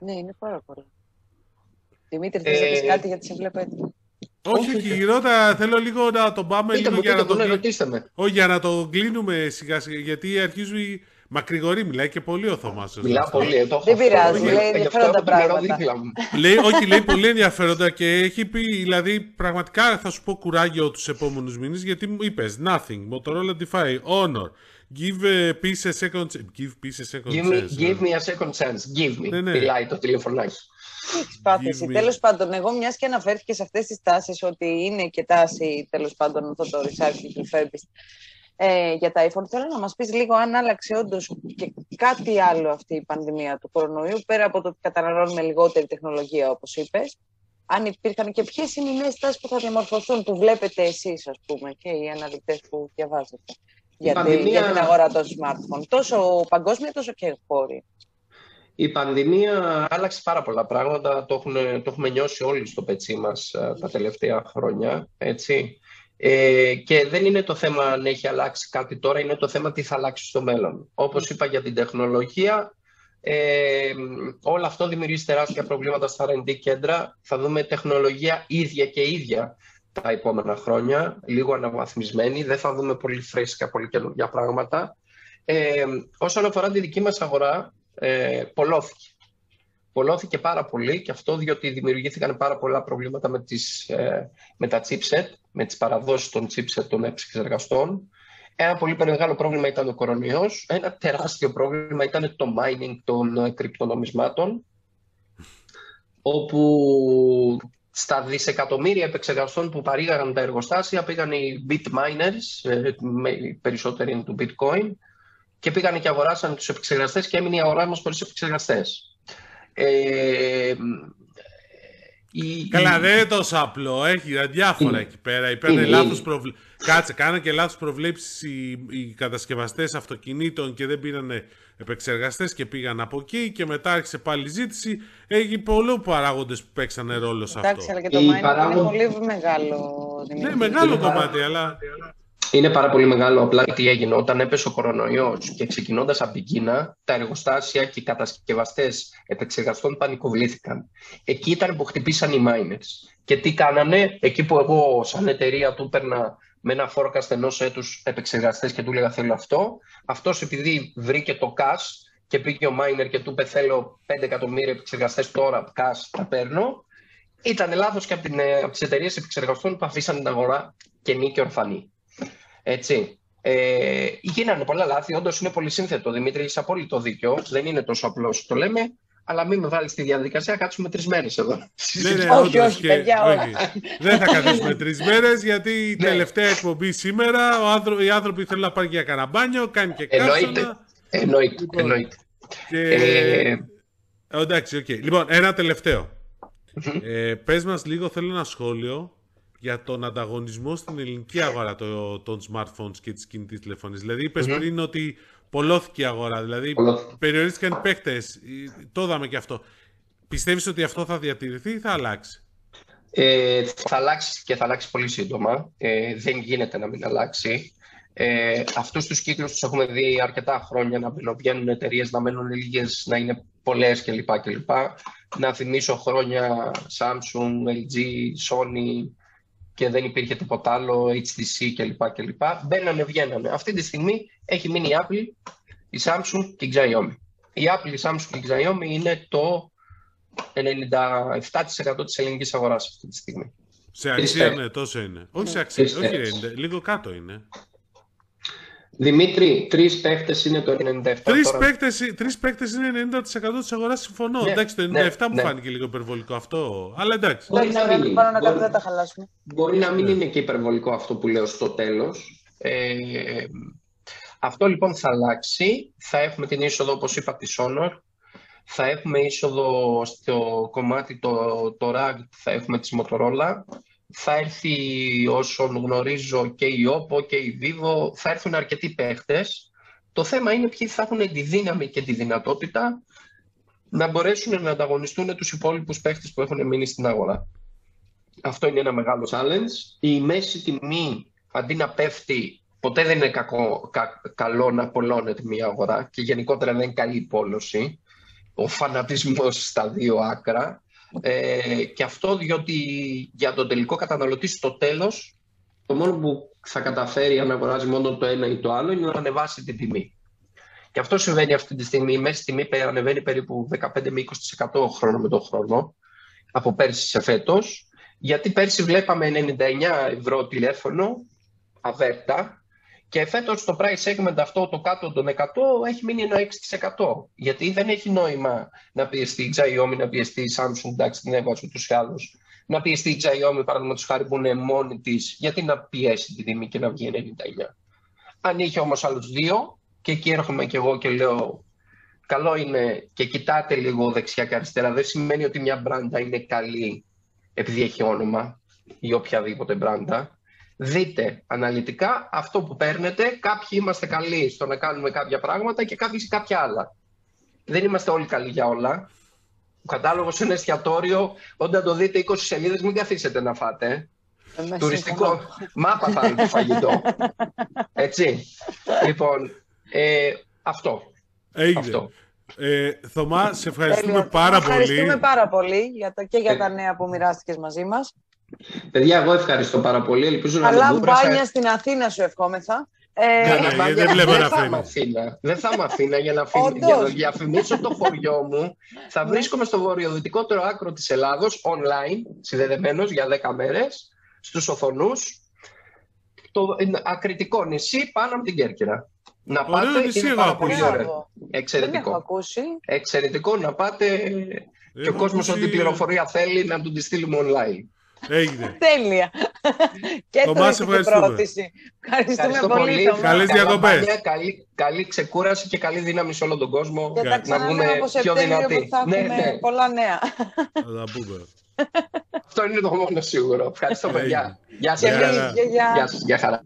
S1: Ναι, είναι πάρα πολλά. Δημήτρη, ε... πεις κάτι για τι βλέπω.
S2: Όχι, όχι, γυρότα, θέλω λίγο να τον πάμε για, να μου, το...
S3: ναι.
S2: Όχι, για να το κλείνουμε σιγά σιγά, γιατί αρχίζει μακρηγορεί, μιλάει και πολύ ο Θωμάς.
S3: Μιλά πολύ, το
S1: Δεν πειράζει, λέει ενδιαφέροντα πράγματα.
S2: λέει, όχι, λέει πολύ ενδιαφέροντα και έχει πει, δηλαδή, πραγματικά θα σου πω κουράγιο τους επόμενους μήνες, γιατί μου είπες, nothing, Motorola Defy, Honor, Give a piece a second Give piece a second
S3: give chance. Me, give me a second chance. Give me. Ναι, ναι. Μιλάει το τηλεφωνάκι.
S1: Έχεις πάθηση. Τέλος πάντων, εγώ μιας και αναφέρθηκε σε αυτές τις τάσεις ότι είναι και τάση τέλος πάντων αυτό το recycling refurbished ε, για τα iPhone, θέλω να μας πεις λίγο αν άλλαξε όντως και κάτι άλλο αυτή η πανδημία του κορονοϊού, πέρα από το ότι καταναλώνουμε λιγότερη τεχνολογία, όπως είπες. Αν υπήρχαν και ποιες είναι οι νέες τάσεις που θα διαμορφωθούν, που βλέπετε εσείς, ας πούμε, και οι αναλυτέ που διαβάζετε για, πανδημία... για την αγορά των smartphone, τόσο παγκόσμια τόσο και χώρια.
S3: Η πανδημία άλλαξε πάρα πολλά πράγματα, το, το έχουμε νιώσει όλοι στο πετσί μας ε, τα τελευταία χρόνια, έτσι. Ε, και δεν είναι το θέμα αν έχει αλλάξει κάτι τώρα, είναι το θέμα τι θα αλλάξει στο μέλλον. Όπως είπα για την τεχνολογία, ε, όλο αυτό δημιουργεί τεράστια προβλήματα στα R&D κέντρα. Θα δούμε τεχνολογία ίδια και ίδια τα επόμενα χρόνια, λίγο αναβαθμισμένη. Δεν θα δούμε πολύ φρέσκα, πολύ καινούργια πράγματα. Ε, όσον αφορά τη δική μας αγορά, ε, πολλώθηκε. Πολλώθηκε πάρα πολύ και αυτό διότι δημιουργήθηκαν πάρα πολλά προβλήματα με, τις, ε, με τα chipset, με τις παραδόσεις των chipset των επεξεργαστών. Ένα πολύ μεγάλο πρόβλημα ήταν ο κορονοϊός. Ένα τεράστιο πρόβλημα ήταν το mining των ε, κρυπτονομισμάτων, όπου στα δισεκατομμύρια επεξεργαστών που παρήγαγαν τα εργοστάσια πήγαν οι bit miners, ε, περισσότεροι είναι του bitcoin, και πήγαν και αγοράσαν τους επεξεργαστές και έμεινε η αγορά μας χωρίς επεξεργαστές. Ε,
S2: η, Καλά, δεν είναι τόσο απλό. Έχει διάφορα εκεί πέρα. Υπέρνε λάθος προβλε... Κάτσε, κάνανε και λάθος προβλέψεις οι, οι κατασκευαστές αυτοκινήτων και δεν πήραν επεξεργαστές και πήγαν από εκεί και μετά άρχισε πάλι η ζήτηση. Έχει πολλού παράγοντες που παίξανε ρόλο σε αυτό.
S1: Εντάξει, αλλά και το mining είναι πολύ μεγάλο.
S2: Ναι, μεγάλο κομμάτι, αλλά...
S3: Είναι πάρα πολύ μεγάλο. Απλά τι έγινε όταν έπεσε ο κορονοϊός και ξεκινώντας από την Κίνα, τα εργοστάσια και οι κατασκευαστές επεξεργαστών πανικοβλήθηκαν. Εκεί ήταν που χτυπήσαν οι miners. Και τι κάνανε, εκεί που εγώ, σαν εταιρεία, του έπαιρνα με ένα forecast ενό έτους επεξεργαστές και του έλεγα θέλω αυτό. Αυτός επειδή βρήκε το cash και πήγε ο miner και του είπε θέλω 5 εκατομμύρια επεξεργαστές τώρα, cash τα παίρνω. Ήταν λάθος και από, ε, από τις εταιρείες επεξεργαστών που αφήσαν την αγορά κενή και ορφανή. Έτσι. Ε, γίνανε πολλά λάθη. Όντως είναι πολύ σύνθετο. Δημήτρη, είσαι απόλυτο δίκιο. Δεν είναι τόσο απλός το λέμε. Αλλά μην με βάλεις στη διαδικασία, κάτσουμε τρεις μέρες εδώ.
S2: Ναι, ναι, όχι, όχι, παιδιά, Δεν θα καθίσουμε τρεις μέρες, γιατί η ναι. τελευταία εκπομπή σήμερα ο άνθρω... οι άνθρωποι θέλουν να πάνε για κανά μπάνιο, κάνει και
S3: Εννοείται. Εννοείται. Λοιπόν, εννοείται.
S2: Και... Ε... Εντάξει, OK. Okay. Λοιπόν, ένα τελευταίο. ε, πες μας λίγο, θέλω ένα σχόλιο για τον ανταγωνισμό στην ελληνική αγορά το, των smartphones και της κινητής τηλεφωνής. Δηλαδή, πριν ότι πολλώθηκε η αγορά, δηλαδή περιορίστηκαν οι παίχτες, το είδαμε και αυτό. Πιστεύεις ότι αυτό θα διατηρηθεί ή θα αλλάξει;
S3: Ε, θα αλλάξει και θα αλλάξει πολύ σύντομα. Ε, δεν γίνεται να μην αλλάξει. Ε, Αυτούς τους κύκλους τους έχουμε δει αρκετά χρόνια να βγαίνουν εταιρείες, να μένουν λίγες, να είναι πολλές κλπ. κλπ. Να θυμίσω χρόνια Samsung, LG, Sony, και δεν υπήρχε τίποτα άλλο, HTC κλπ. κλπ. Μπαίνανε, βγαίνανε. Αυτή τη στιγμή έχει μείνει η Apple, η Samsung και η Xiaomi. Η Apple, η Samsung και η Xiaomi είναι το 97% της ελληνικής αγοράς αυτή τη στιγμή.
S2: Σε αξία, ναι, τόσο είναι. Όχι σε αξία, όχι, είναι, λίγο κάτω είναι.
S3: Δημήτρη, τρεις παίκτε είναι το 97%.
S2: Τρεις παίκτε είναι 90% της αγοράς. Συμφωνώ. Ναι, εντάξει, το 97% ναι, μου ναι. φάνηκε λίγο υπερβολικό αυτό. Αλλά εντάξει.
S1: Μπορεί να μην, μπορεί, να μπορεί, τα χαλάσουμε.
S3: μπορεί να μην είναι και υπερβολικό αυτό που λέω στο τέλος. Ε, αυτό λοιπόν θα αλλάξει. Θα έχουμε την είσοδο, όπως είπα, της Honor. Θα έχουμε είσοδο στο κομμάτι το, το RAG, θα έχουμε της Motorola. Θα έρθει όσον γνωρίζω και η OPPO και η Vivo, θα έρθουν αρκετοί παίχτες. Το θέμα είναι ποιοι θα έχουν τη δύναμη και τη δυνατότητα να μπορέσουν να ανταγωνιστούν τους υπόλοιπους παίχτες που έχουν μείνει στην αγορά. Αυτό είναι ένα μεγάλο challenge. Η μέση τιμή, αντί να πέφτει, ποτέ δεν είναι κακό, καλό να απολώνεται μια αγορά και γενικότερα δεν είναι καλή πόλωση. Ο φανατισμός στα δύο άκρα. Ε, και αυτό διότι για τον τελικό καταναλωτή στο τέλος το μόνο που θα καταφέρει αν αγοράζει μόνο το ένα ή το άλλο είναι να ανεβάσει την τιμή. Και αυτό συμβαίνει αυτή τη στιγμή. Η μέση τιμή ανεβαίνει περίπου 15 με 20% χρόνο με τον χρόνο από πέρσι σε φέτος. Γιατί πέρσι βλέπαμε 99 ευρώ τηλέφωνο αβέρτα και φέτος το price segment αυτό το κάτω των 100 έχει μείνει ένα 6%. Γιατί δεν έχει νόημα να πιεστεί η Xiaomi, να πιεστεί η Samsung, εντάξει την έβαζε τους άλλους, να πιεστεί η Xiaomi παραδείγματος χάρη που είναι μόνη της, γιατί να πιέσει την τιμή και να βγει 99. Αν είχε όμως άλλους δύο, και εκεί έρχομαι και εγώ και λέω καλό είναι και κοιτάτε λίγο δεξιά και αριστερά. Δεν σημαίνει ότι μια μπράντα είναι καλή επειδή έχει όνομα ή οποιαδήποτε μπράντα. Δείτε αναλυτικά αυτό που παίρνετε. Κάποιοι είμαστε καλοί στο να κάνουμε κάποια πράγματα και κάποιοι σε κάποια άλλα. Δεν είμαστε όλοι καλοί για όλα. Ο κατάλογος είναι εστιατόριο. Όταν το δείτε 20 σελίδες, μην καθίσετε να φάτε. Ε, Τουριστικό. Μάπα θα είναι το φαγητό. Έτσι. λοιπόν, ε, αυτό.
S2: Έγινε. Αυτό. Ε, Θωμά, σε ευχαριστούμε πάρα πολύ.
S1: Ευχαριστούμε πάρα πολύ για τα, και για τα νέα που μοιράστηκες μαζί μας.
S3: Παιδιά, εγώ ευχαριστώ πάρα πολύ. Ελπίζω να
S1: Αλλά μπάνια στην Αθήνα σου ευχόμεθα.
S2: Ε, ναι, ναι, δεν βλέπω να
S3: Δεν θα με αφήνα για να, για να διαφημίσω το χωριό μου. Θα ναι. βρίσκομαι στο βορειοδυτικότερο άκρο της Ελλάδος, online, συνδεδεμένος για 10 μέρες, στους οθονούς, το ακριτικό νησί πάνω από την Κέρκυρα. Να πάτε, είναι πάρα πολύ ωραίο. Εξαιρετικό. Εξαιρετικό να πάτε και ο κόσμος ό,τι πληροφορία θέλει να του τη στείλουμε online.
S2: Έγινε.
S1: Τέλεια. και
S2: το ευχαριστούμε.
S1: πρόταση. Ευχαριστούμε πολύ.
S2: Καλές διακοπές.
S3: Καλή, καλή ξεκούραση και καλή δύναμη σε όλο τον κόσμο.
S1: Και τα να βγούμε πιο δυνατοί. θα ναι, έχουμε ναι. πολλά νέα.
S2: Θα πούμε.
S3: Αυτό είναι το μόνο σίγουρο. Ευχαριστώ παιδιά. Γεια σας. Γεια χαρά.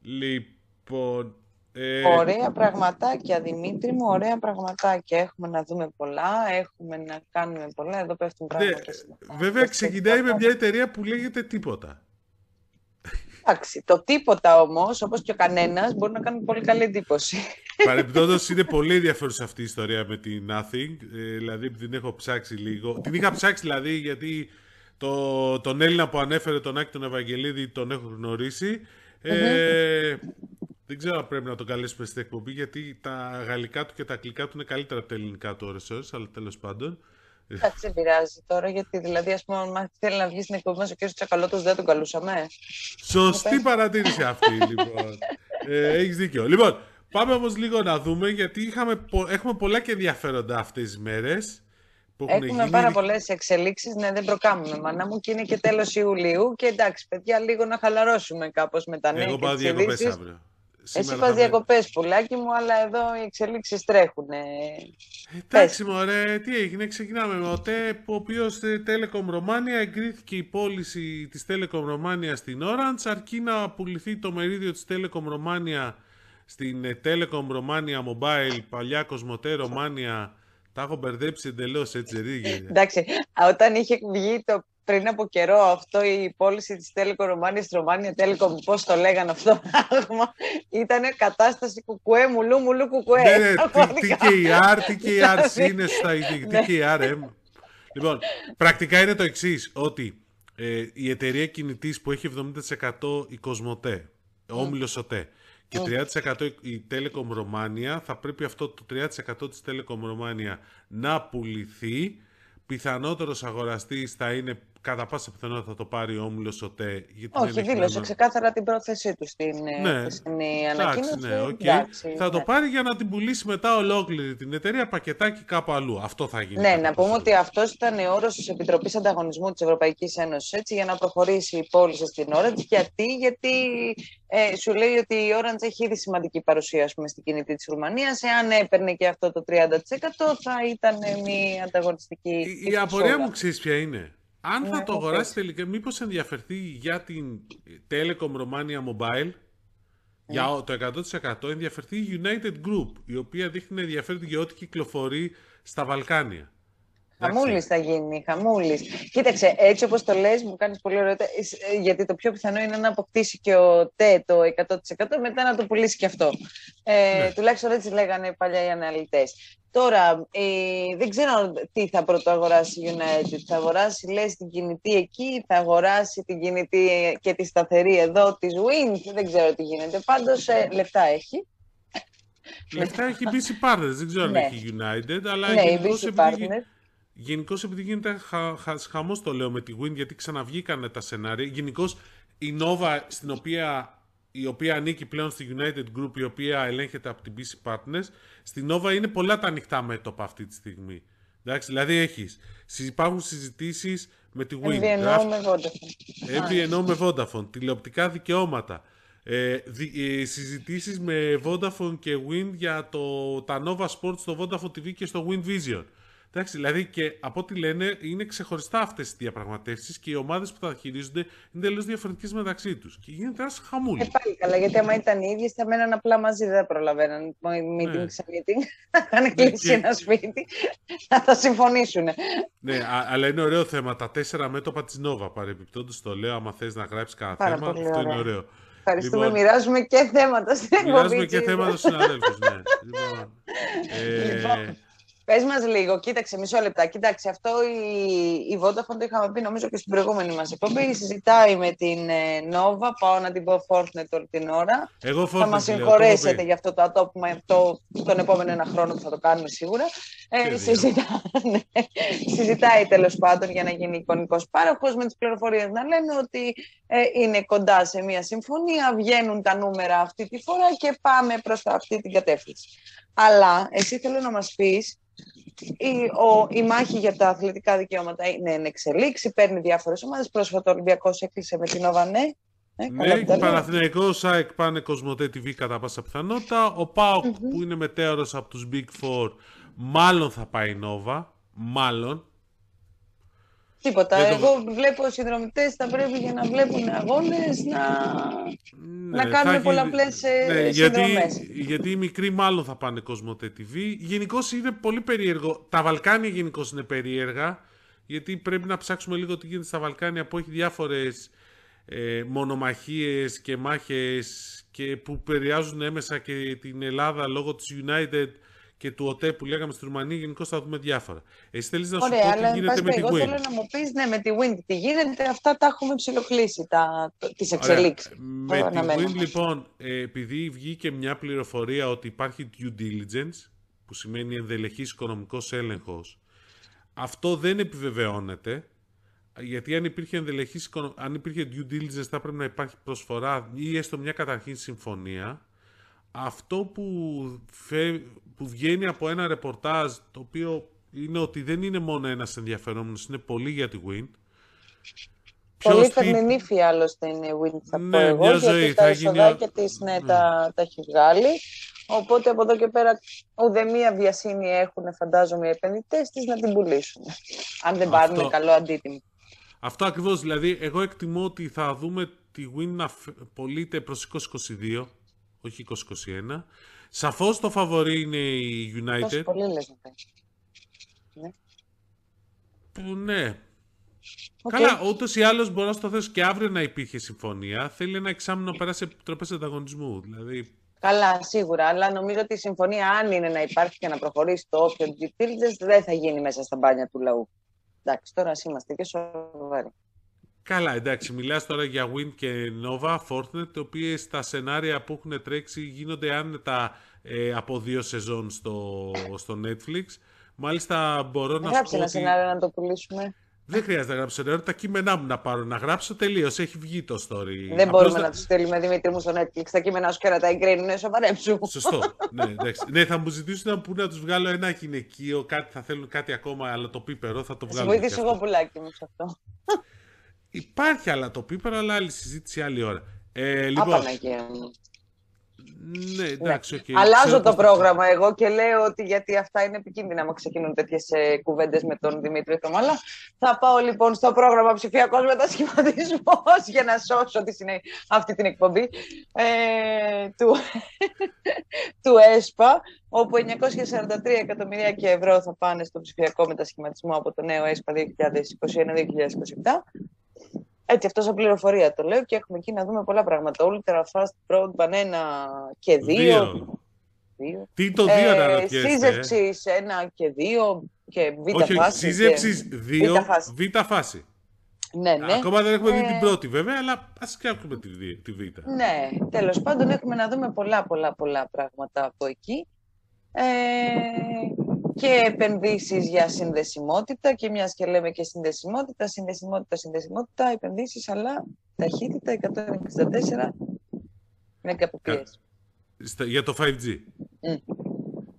S2: Λοιπόν, Λοιπόν,
S1: ε... Ωραία πραγματάκια, Δημήτρη μου, ωραία πραγματάκια. Έχουμε να δούμε πολλά, έχουμε να κάνουμε πολλά. Εδώ πέφτουν πράγματα.
S2: Ναι, βέβαια, ξεκινάει με μια εταιρεία που λέγεται τίποτα.
S1: Εντάξει, το τίποτα όμως, όπως και ο κανένας, μπορεί να κάνει πολύ καλή εντύπωση.
S2: Παρεμπιπτόντως, είναι πολύ ενδιαφέρουσα αυτή η ιστορία με την Nothing. Ε, δηλαδή, την έχω ψάξει λίγο. Την είχα ψάξει δηλαδή γιατί το, τον Έλληνα που ανέφερε τον Άκη τον Ευαγγελίδη τον έχω γνωρίσει. Ε, δεν ξέρω αν πρέπει να τον καλέσουμε στην εκπομπή, γιατί τα γαλλικά του και τα αγγλικά του είναι καλύτερα από τα ελληνικά του ώρες αλλά τέλος πάντων.
S1: Εντάξει, δεν πειράζει τώρα, γιατί δηλαδή, ας πούμε, αν θέλει να βγει στην εκπομπή μας ο κ. Τσακαλώτος, δεν τον καλούσαμε.
S2: Σωστή παρατήρηση αυτή, λοιπόν. ε, Έχεις δίκιο. Λοιπόν, πάμε όμως λίγο να δούμε, γιατί είχαμε, έχουμε πολλά και ενδιαφέροντα αυτές τις μέρες.
S1: Έχουμε γίνει... πάρα πολλές εξελίξεις. Ναι, δεν προκάμουμε, μάνα μου, και είναι και τέλος Ιουλίου. Και εντάξει, παιδιά, λίγο να χαλαρώσουμε κάπως με τα νέα.
S2: Εγώ πάω διακοπές αύριο.
S1: Εσύ πας διακοπές πουλάκι μου, αλλά εδώ οι εξελίξεις τρέχουν.
S2: Εντάξει μωρέ, τι έγινε, ξεκινάμε. Με ο ΤΕΠ, ο οποίος Telecom Romania εγκρίθηκε η πώληση της Telecom Romania στην Orange, αρκεί να πουληθεί το μερίδιο της Telecom Romania στην ε, Telecom Romania Mobile, παλιά Κοσμοτέ Romania, τα έχω μπερδέψει εντελώς έτσι, δεν
S1: Εντάξει, όταν είχε βγει το πριν από καιρό αυτό η πώληση της Telecom Romania στη Romania Telecom, πώς το λέγανε αυτό πράγμα, ήταν κατάσταση κουκουέ, μουλού, μουλού, κουκουέ.
S2: Ναι, ναι, TKR, TKR είναι στα TKR, Λοιπόν, πρακτικά είναι το εξής ότι ε, η εταιρεία κινητής που έχει 70% η Κοσμοτέ, ο Όμιλος ΟΤΕ, και 30% η Telecom Romania, θα πρέπει αυτό το 30% της Telecom Romania να πουληθεί. Πιθανότερος αγοραστής θα είναι κατά πάσα πιθανότητα θα το πάρει ο Όμιλος ΟΤΕ.
S1: Όχι, δήλωσε ξεκάθαρα την πρόθεσή του στην ναι. ανακοίνωση.
S2: Ναι, okay. Εντάξει, θα το ναι. πάρει για να την πουλήσει μετά ολόκληρη την εταιρεία πακετάκι κάπου αλλού. Αυτό θα γίνει.
S1: Ναι, να πούμε ότι αυτός ήταν ο όρος της Επιτροπής Ανταγωνισμού της Ευρωπαϊκής Ένωσης για να προχωρήσει η πώληση στην Orange. Γιατί, γιατί ε, σου λέει ότι η Orange έχει ήδη σημαντική παρουσία πούμε, στην κινητή της Ρουμανίας. Εάν έπαιρνε και αυτό το 30% θα ήταν μια ανταγωνιστική.
S2: Η, η απορία μου ξέρεις ποια είναι. Αν θα ναι, το αγοράσει τελικά, μήπως ενδιαφερθεί για την Telecom Romania Mobile, για ναι. το 100% ενδιαφερθεί η United Group, η οποία δείχνει ενδιαφέρον για ό,τι κυκλοφορεί στα Βαλκάνια.
S1: Χαμούλης θα γίνει, χαμούλης. Κοίταξε, έτσι όπως το λες, μου κάνεις πολύ ωραίο. Γιατί το πιο πιθανό είναι να αποκτήσει και ο ΤΕ το 100% μετά να το πουλήσει και αυτό. Ε, ναι. Τουλάχιστον έτσι λέγανε παλιά οι αναλυτές. Τώρα, ε, δεν ξέρω τι θα πρωτοαγοράσει η United. Θα αγοράσει, λες, την κινητή εκεί, θα αγοράσει την κινητή και τη σταθερή εδώ της Wind. Δεν ξέρω τι γίνεται. Πάντως, ε, λεφτά έχει.
S2: Λεφτά έχει BC Partners, δεν ξέρω αν ναι. έχει United, αλλά
S1: ναι, η BC Partners
S2: Γενικώς επειδή γίνεται χα, χαμός το λέω με τη Win, γιατί ξαναβγήκανε τα σενάρια. Γενικώς η Nova, στην οποία, η οποία ανήκει πλέον στη United Group, η οποία ελέγχεται από την BC Partners, στην Nova είναι πολλά τα ανοιχτά μέτωπα αυτή τη στιγμή. Εντάξει, δηλαδή έχεις, υπάρχουν συζητήσεις με τη Win.
S1: MVNO με Vodafone.
S2: MVNO με Vodafone, τηλεοπτικά δικαιώματα. Ε, δι, ε, συζητήσεις με Vodafone και Win για το, τα Nova Sports στο Vodafone TV και στο Win Vision. Εντάξει, δηλαδή και από ό,τι λένε είναι ξεχωριστά αυτές οι διαπραγματεύσεις και οι ομάδες που θα χειρίζονται είναι τελείως διαφορετικές μεταξύ τους. Και γίνεται ένας χαμούλης.
S1: Ε, πάλι καλά, γιατί άμα ήταν οι ίδιοι θα μέναν απλά μαζί, δεν θα προλαβαίναν meeting ναι. σε meeting. Θα είχαν κλείσει ένα σπίτι, θα τα συμφωνήσουν.
S2: Ναι, αλλά είναι ωραίο θέμα. Τα τέσσερα μέτωπα της Νόβα παρεμπιπτόντως το λέω, άμα θες να γράψεις κανένα θέμα, αυτό είναι ωραίο.
S1: Ευχαριστούμε. Λοιπόν, μοιράζουμε και θέματα στην εκπομπή.
S2: Μοιράζουμε και θέματα στους συναδέλφους. Ναι. λοιπόν, ε,
S1: λοιπόν, Πες μας λίγο, κοίταξε μισό λεπτά. Κοίταξε, αυτό η, η Vodafone το είχαμε πει νομίζω και στην προηγούμενη μας εκπομπή. Συζητάει με την ε, Nova. Πάω να την πω Fortnite όλη την ώρα.
S2: Εγώ
S1: Θα μας συγχωρέσετε για αυτό το ατόπιμα αυτό, τον επόμενο ένα χρόνο που θα το κάνουμε σίγουρα. Ε, συζητά, ναι, συζητάει τέλος πάντων για να γίνει εικονικός πάροχος με τις πληροφορίες να λένε ότι ε, είναι κοντά σε μια συμφωνία. Βγαίνουν τα νούμερα αυτή τη φορά και πάμε προς αυτή την κατεύθυνση. Αλλά εσύ θέλω να μας πεις η, ο, η μάχη για τα αθλητικά δικαιώματα είναι εν εξελίξη, παίρνει διάφορες ομάδες. Πρόσφατα ο Ολυμπιακός έκλεισε με την Οβανέ.
S2: Ναι, ναι Παναθηναϊκός, ΣΑΕΚ πάνε Κοσμοτέ TV κατά πάσα πιθανότητα. Ο ΠΑΟΚ mm-hmm. που είναι μετέωρος από τους Big Four μάλλον θα πάει Νόβα. Μάλλον.
S1: Τίποτα. Εγώ βλέπω συνδρομητές θα πρέπει για να βλέπουν αγώνες να, ναι, να κάνουν πολλαπλές ε, ναι,
S2: γιατί, γιατί οι μικροί μάλλον θα πάνε Κοσμοτέ TV. Γενικώς είναι πολύ περίεργο. Τα Βαλκάνια γενικώς είναι περίεργα. Γιατί πρέπει να ψάξουμε λίγο τι γίνεται στα Βαλκάνια που έχει διάφορες ε, μονομαχίες και μάχες και που περιάζουν έμεσα και την Ελλάδα λόγω της United και του ΟΤΕ που λέγαμε στη Ρουμανία, γενικώ θα δούμε διάφορα. Εσύ θέλεις να σου Ωραία, πω τι γίνεται με τη
S1: Win. θέλω να μου πεις ναι, με τη Win τι γίνεται, αυτά τα έχουμε ψηλοκλήσει, τις εξελίξεις.
S2: Με τη Win, λοιπόν, ε, επειδή βγήκε μια πληροφορία ότι υπάρχει due diligence, που σημαίνει ενδελεχής οικονομικός έλεγχος, αυτό δεν επιβεβαιώνεται. Γιατί αν υπήρχε ενδελεχής, αν υπήρχε due diligence θα πρέπει να υπάρχει προσφορά ή έστω μια καταρχήν συμφωνία αυτό που, που βγαίνει από ένα ρεπορτάζ το οποίο είναι ότι δεν είναι μόνο ένας ενδιαφερόμενος, είναι πολύ για τη Wind.
S1: Πολύ τι... φεμινίφη άλλωστε είναι η Wind θα ναι, πω εγώ, μια ζωή, γιατί τα εισοδάκια της ναι, ναι. Τα, τα έχει βγάλει. Οπότε από εδώ και πέρα ουδέμια βιασύνη έχουν φαντάζομαι οι επενδυτές της να την πουλήσουν. Αν δεν πάρουν Αυτό... καλό αντίτιμο.
S2: Αυτό ακριβώς, δηλαδή εγώ εκτιμώ ότι θα δούμε τη Wind να πωλείται προς 2022 όχι 2021. Σαφώς το φαβορή είναι η United. Τόσο
S1: πολύ λες
S2: ναι. Που ναι. Okay. Καλά, ούτως ή άλλως μπορώ να στο θέσω και αύριο να υπήρχε συμφωνία. Θέλει ένα εξάμεινο να περάσει επιτροπέ ανταγωνισμού. Δηλαδή...
S1: Καλά, σίγουρα. Αλλά νομίζω ότι η συμφωνία, αν είναι να υπάρχει και να προχωρήσει το όποιο due δεν θα γίνει μέσα στα μπάνια του λαού. Εντάξει, τώρα είμαστε και σοβαροί.
S2: Καλά, εντάξει, μιλάς τώρα για Wind και Nova, Fortnite, οι οποίες στα σενάρια που έχουν τρέξει γίνονται άνετα ε, από δύο σεζόν στο, στο Netflix. Μάλιστα μπορώ να
S1: Γράψε
S2: σου πω
S1: ένα σενάριο να το πουλήσουμε.
S2: Δεν χρειάζεται να γράψω σενάριο. Τα κείμενά μου να πάρω να γράψω τελείως. Έχει βγει το story.
S1: Δεν μπορούμε να τους στείλουμε Δημήτρη μου στο Netflix. Τα κείμενά σου και να τα εγκρίνουν, σοβαρέψου.
S2: Σωστό. ναι, εντάξει. ναι, θα μου ζητήσουν να, να τους βγάλω ένα γυναικείο, κάτι, θα θέλουν κάτι ακόμα, αλλά το πίπερο θα το βγάλω.
S1: Θα βοηθήσω εγώ πουλάκι μου σε αυτό.
S2: Υπάρχει αλλά το πίπερο, αλλά άλλη συζήτηση άλλη ώρα. Ε, λοιπόν, ναι, εντάξει, okay.
S1: Αλλάζω το πρόγραμμα εγώ και λέω ότι γιατί αυτά είναι επικίνδυνα να ξεκινούν τέτοιες κουβέντες με τον Δημήτρη Θωμάλα. Θα πάω λοιπόν στο πρόγραμμα ψηφιακός μετασχηματισμό για να σώσω τη συνέ... αυτή την εκπομπή ε, του, του ΕΣΠΑ, όπου 943 εκατομμύρια και ευρώ θα πάνε στο ψηφιακό μετασχηματισμό από το νέο ΕΣΠΑ 2021-2027. Έτσι, αυτός σαν πληροφορία το λέω και έχουμε εκεί να δούμε πολλά πράγματα. Ultra Fast Broadband 1 και 2.
S2: Δύο. Τι το 2 ε, να ρωτιέστε.
S1: Σύζευξη 1 και 2 και β'
S2: Όχι,
S1: φάση.
S2: Σύζευξη 2, β' φάση.
S1: Ναι, ναι.
S2: Ακόμα δεν έχουμε ε... δει την πρώτη βέβαια, αλλά ας φτιάξουμε τη, τη Β.
S1: Ναι, τέλος πάντων έχουμε να δούμε πολλά πολλά πολλά πράγματα από εκεί. Ε, και επενδύσεις για συνδεσιμότητα και μιας και λέμε και συνδεσιμότητα, συνδεσιμότητα, συνδεσιμότητα, επενδύσεις, αλλά ταχύτητα 164 Mbps.
S2: Για το 5G.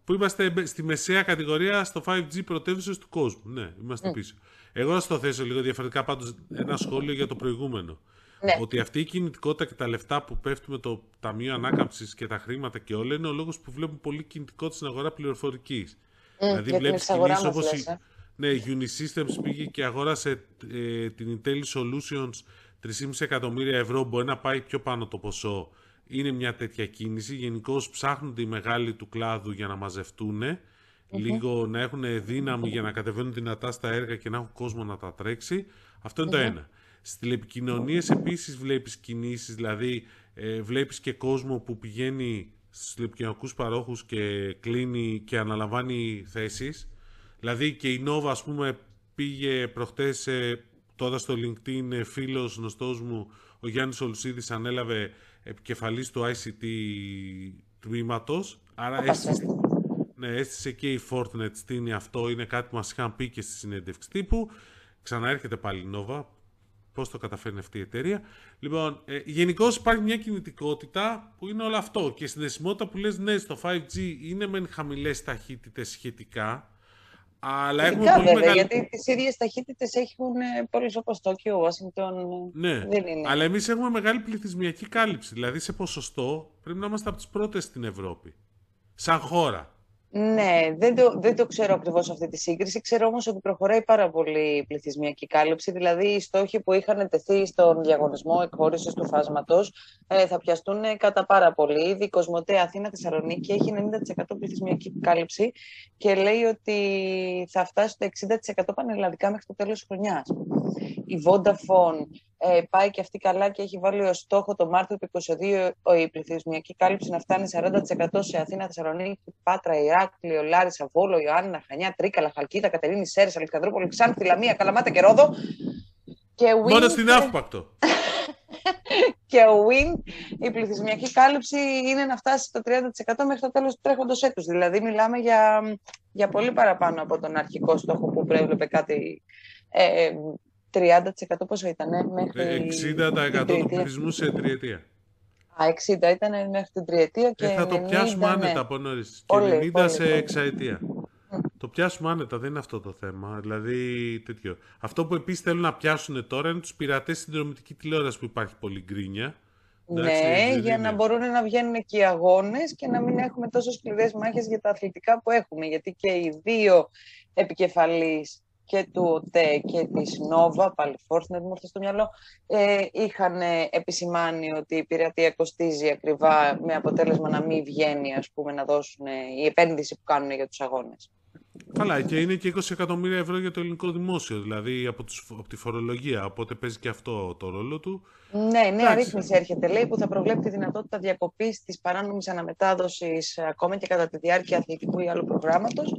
S2: Που είμαστε στη μεσαία κατηγορία στο 5G πρωτεύουσες του κόσμου. Ναι, είμαστε πίσω. Εγώ να στο θέσω λίγο διαφορετικά πάντως ένα σχόλιο για το προηγούμενο. Ναι. Ότι αυτή η κινητικότητα και τα λεφτά που πέφτουν με το Ταμείο Ανάκαμψης και τα χρήματα και όλα είναι ο λόγος που βλέπουμε πολύ κινητικότητα στην αγορά πληροφορικής.
S1: Mm, δηλαδή βλέπεις κινήσεις όπως η, ε.
S2: ναι, Unisystems πήγε και αγόρασε ε, την Intel Solutions 3,5 εκατομμύρια ευρώ. Μπορεί να πάει πιο πάνω το ποσό. Είναι μια τέτοια κίνηση. Γενικώ ψάχνονται οι μεγάλοι του κλάδου για να μαζευτούν. Λίγο να έχουν δύναμη για να κατεβαίνουν δυνατά στα έργα και να έχουν κόσμο να τα τρέξει. Αυτό το ένα. Στις τηλεπικοινωνίες επίσης βλέπεις κινήσεις, δηλαδή ε, βλέπεις και κόσμο που πηγαίνει στους τηλεπικοινωνικούς παρόχους και κλείνει και αναλαμβάνει θέσεις. Δηλαδή και η Nova ας πούμε πήγε προχτές ε, τώρα στο LinkedIn ε, φίλος γνωστός μου ο Γιάννης Ολουσίδης ανέλαβε επικεφαλής του ICT τμήματος. Άρα έστησε, ναι, έστησε και η Fortnite στην αυτό, είναι κάτι που μας είχαν πει και στη συνέντευξη τύπου. Ξαναέρχεται πάλι η Nova, Πώς το καταφέρνει αυτή η εταιρεία. Λοιπόν, ε, γενικώ υπάρχει μια κινητικότητα που είναι όλο αυτό. Και η συνδεσιμότητα που λες ναι, στο 5G είναι μεν χαμηλές ταχύτητες σχετικά. Αλλά έχουμε πολύ
S1: βέβαια,
S2: μεγάλη...
S1: γιατί τις ίδιες ταχύτητες έχουν ε, πόλει όπως Τόκιο, Ουάσιγκτον.
S2: Ναι, δεν είναι. αλλά εμείς έχουμε μεγάλη πληθυσμιακή κάλυψη. Δηλαδή σε ποσοστό πρέπει να είμαστε από τις πρώτες στην Ευρώπη. Σαν χώρα.
S1: Ναι, δεν το, δεν το ξέρω ακριβώς αυτή τη σύγκριση. Ξέρω όμως ότι προχωράει πάρα πολύ η πληθυσμιακή κάλυψη. Δηλαδή, οι στόχοι που είχαν τεθεί στον διαγωνισμό εκχώρησης του φάσματος ε, θα πιαστούν κατά πάρα πολύ. Ήδη η Κοσμοτέ Αθήνα Θεσσαλονίκη έχει 90% πληθυσμιακή κάλυψη και λέει ότι θα φτάσει στο 60% πανελλαδικά μέχρι το τέλος της χρονιάς. Η Vodafone ε, πάει και αυτή καλά και έχει βάλει ως στόχο το Μάρτιο του 2022 η πληθυσμιακή κάλυψη να φτάνει 40% σε Αθήνα, Θεσσαλονίκη, Πάτρα, Ηράκλειο, Λάρισα, Βόλο, Ιωάννα, Χανιά, Τρίκαλα, Χαλκίδα, Κατερίνη, Σέρες, Αλεξανδρούπολη, Ξάνθη, Λαμία, Καλαμάτα και Ρόδο.
S2: Και Win... Μόνο στην Αύπακτο.
S1: και ο WIN, η πληθυσμιακή κάλυψη είναι να φτάσει στο 30% μέχρι το τέλος του τρέχοντος έτους. Δηλαδή μιλάμε για, για πολύ παραπάνω από τον αρχικό στόχο που προέβλεπε κάτι ε, 30% πόσο ήταν μέχρι
S2: 60% του πληθυσμού σε τριετία.
S1: Α, 60 ήταν μέχρι την τριετία και.
S2: Ε, θα το πιάσουμε ναι. άνετα από νωρίς. Και 90 σε εξαετία. Το πιάσουμε άνετα, δεν είναι αυτό το θέμα. Δηλαδή, τέτοιο. Αυτό που επίσης θέλουν να πιάσουν τώρα είναι τους πειρατές στην δρομητική τηλεόραση που υπάρχει πολύ γκρίνια.
S1: Ναι, για να μπορούν να βγαίνουν και οι αγώνες και να μην έχουμε τόσο σκληρές μάχες για τα αθλητικά που έχουμε. Γιατί και οι δύο επικεφαλείς και του ΟΤΕ και της Νόβα, πάλι Φόρτνετ μου στο μυαλό, ε, είχαν επισημάνει ότι η πειρατεία κοστίζει ακριβά με αποτέλεσμα να μην βγαίνει ας πούμε, να δώσουν η επένδυση που κάνουν για τους αγώνες.
S2: Καλά, και είναι και 20 εκατομμύρια ευρώ για το ελληνικό δημόσιο, δηλαδή από, τους, από τη φορολογία, οπότε παίζει και αυτό το ρόλο του.
S1: Ναι, νέα ρύθμιση έρχεται, λέει, που θα προβλέπει τη δυνατότητα διακοπής της παράνομης αναμετάδοσης ακόμα και κατά τη διάρκεια αθλητικού ή άλλου προγράμματος,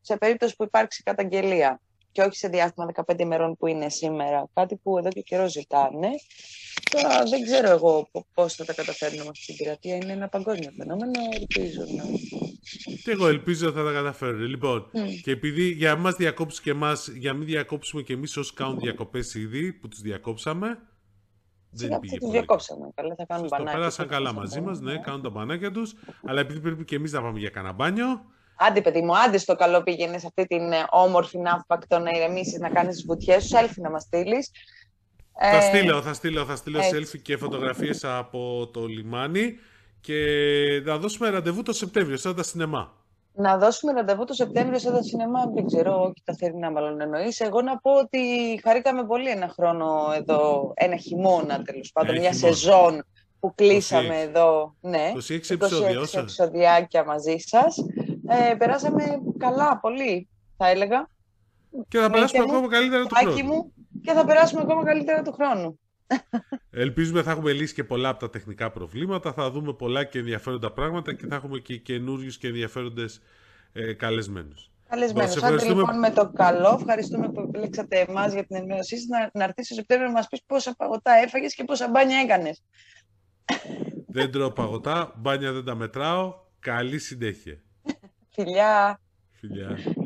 S1: σε περίπτωση που υπάρξει καταγγελία και όχι σε διάστημα 15 ημερών που είναι σήμερα. Κάτι που εδώ και καιρό ζητάνε. Τώρα δεν ξέρω εγώ πώς θα τα καταφέρνουμε αυτή την πειρατεία. Είναι ένα παγκόσμιο φαινόμενο. Ελπίζω να
S2: Και εγώ ελπίζω ότι θα τα καταφέρουν. Λοιπόν, και επειδή για να μας διακόψεις και εμάς, για να μην διακόψουμε και εμείς όσοι κάνουν διακοπές ήδη, που τους διακόψαμε,
S1: δεν πήγε τους διακόψαμε. Καλά, θα κάνουν μπανάκια.
S2: Πέρασαν καλά μαζί μας, ναι, κάνουν τα μπανάκια τους, αλλά επειδή πρέπει και εμείς να πάμε για κανένα μπάνιο,
S1: Άντε, παιδί μου, άντε στο καλό πήγαινε σε αυτή την ε, όμορφη ναύπακτο να ηρεμήσεις, να κάνεις τι βουτιές σου. Selfie να μας στείλεις.
S2: Θα ε, στείλω, θα στείλω, θα στείλω selfie και φωτογραφίες από το λιμάνι και να δώσουμε ραντεβού το Σεπτέμβριο, σαν τα σινεμά.
S1: Να δώσουμε ραντεβού το Σεπτέμβριο σαν τα σινεμά, δεν ξέρω, όχι τα θερινά μάλλον εννοείς. Εγώ να πω ότι χαρήκαμε πολύ ένα χρόνο εδώ, ένα χειμώνα τέλος πάντων, μια σεζόν που κλείσαμε εδώ. Ναι,
S2: 26 επεισόδια, 26
S1: επεισοδιάκια μαζί σας. Ε, περάσαμε καλά, πολύ, θα έλεγα.
S2: Και θα περάσουμε ακόμα καλύτερα του χρόνου.
S1: Μου, και θα περάσουμε ακόμα καλύτερα του χρόνου.
S2: Ελπίζουμε θα έχουμε λύσει και πολλά από τα τεχνικά προβλήματα, θα δούμε πολλά και ενδιαφέροντα πράγματα και θα έχουμε και καινούριους και ενδιαφέροντες ε, καλεσμένους.
S1: Καλεσμένους. Άντε λοιπόν με το καλό, ευχαριστούμε που επιλέξατε εμάς για την ενημέρωσή σας. Να, να έρθεις στο Σεπτέμβριο να μας πεις πόσα παγωτά έφαγες και πόσα μπάνια έκανες.
S2: Δεν τρώω παγωτά, μπάνια δεν τα μετράω. Καλή συνέχεια.
S1: Filhar.
S2: Filhar.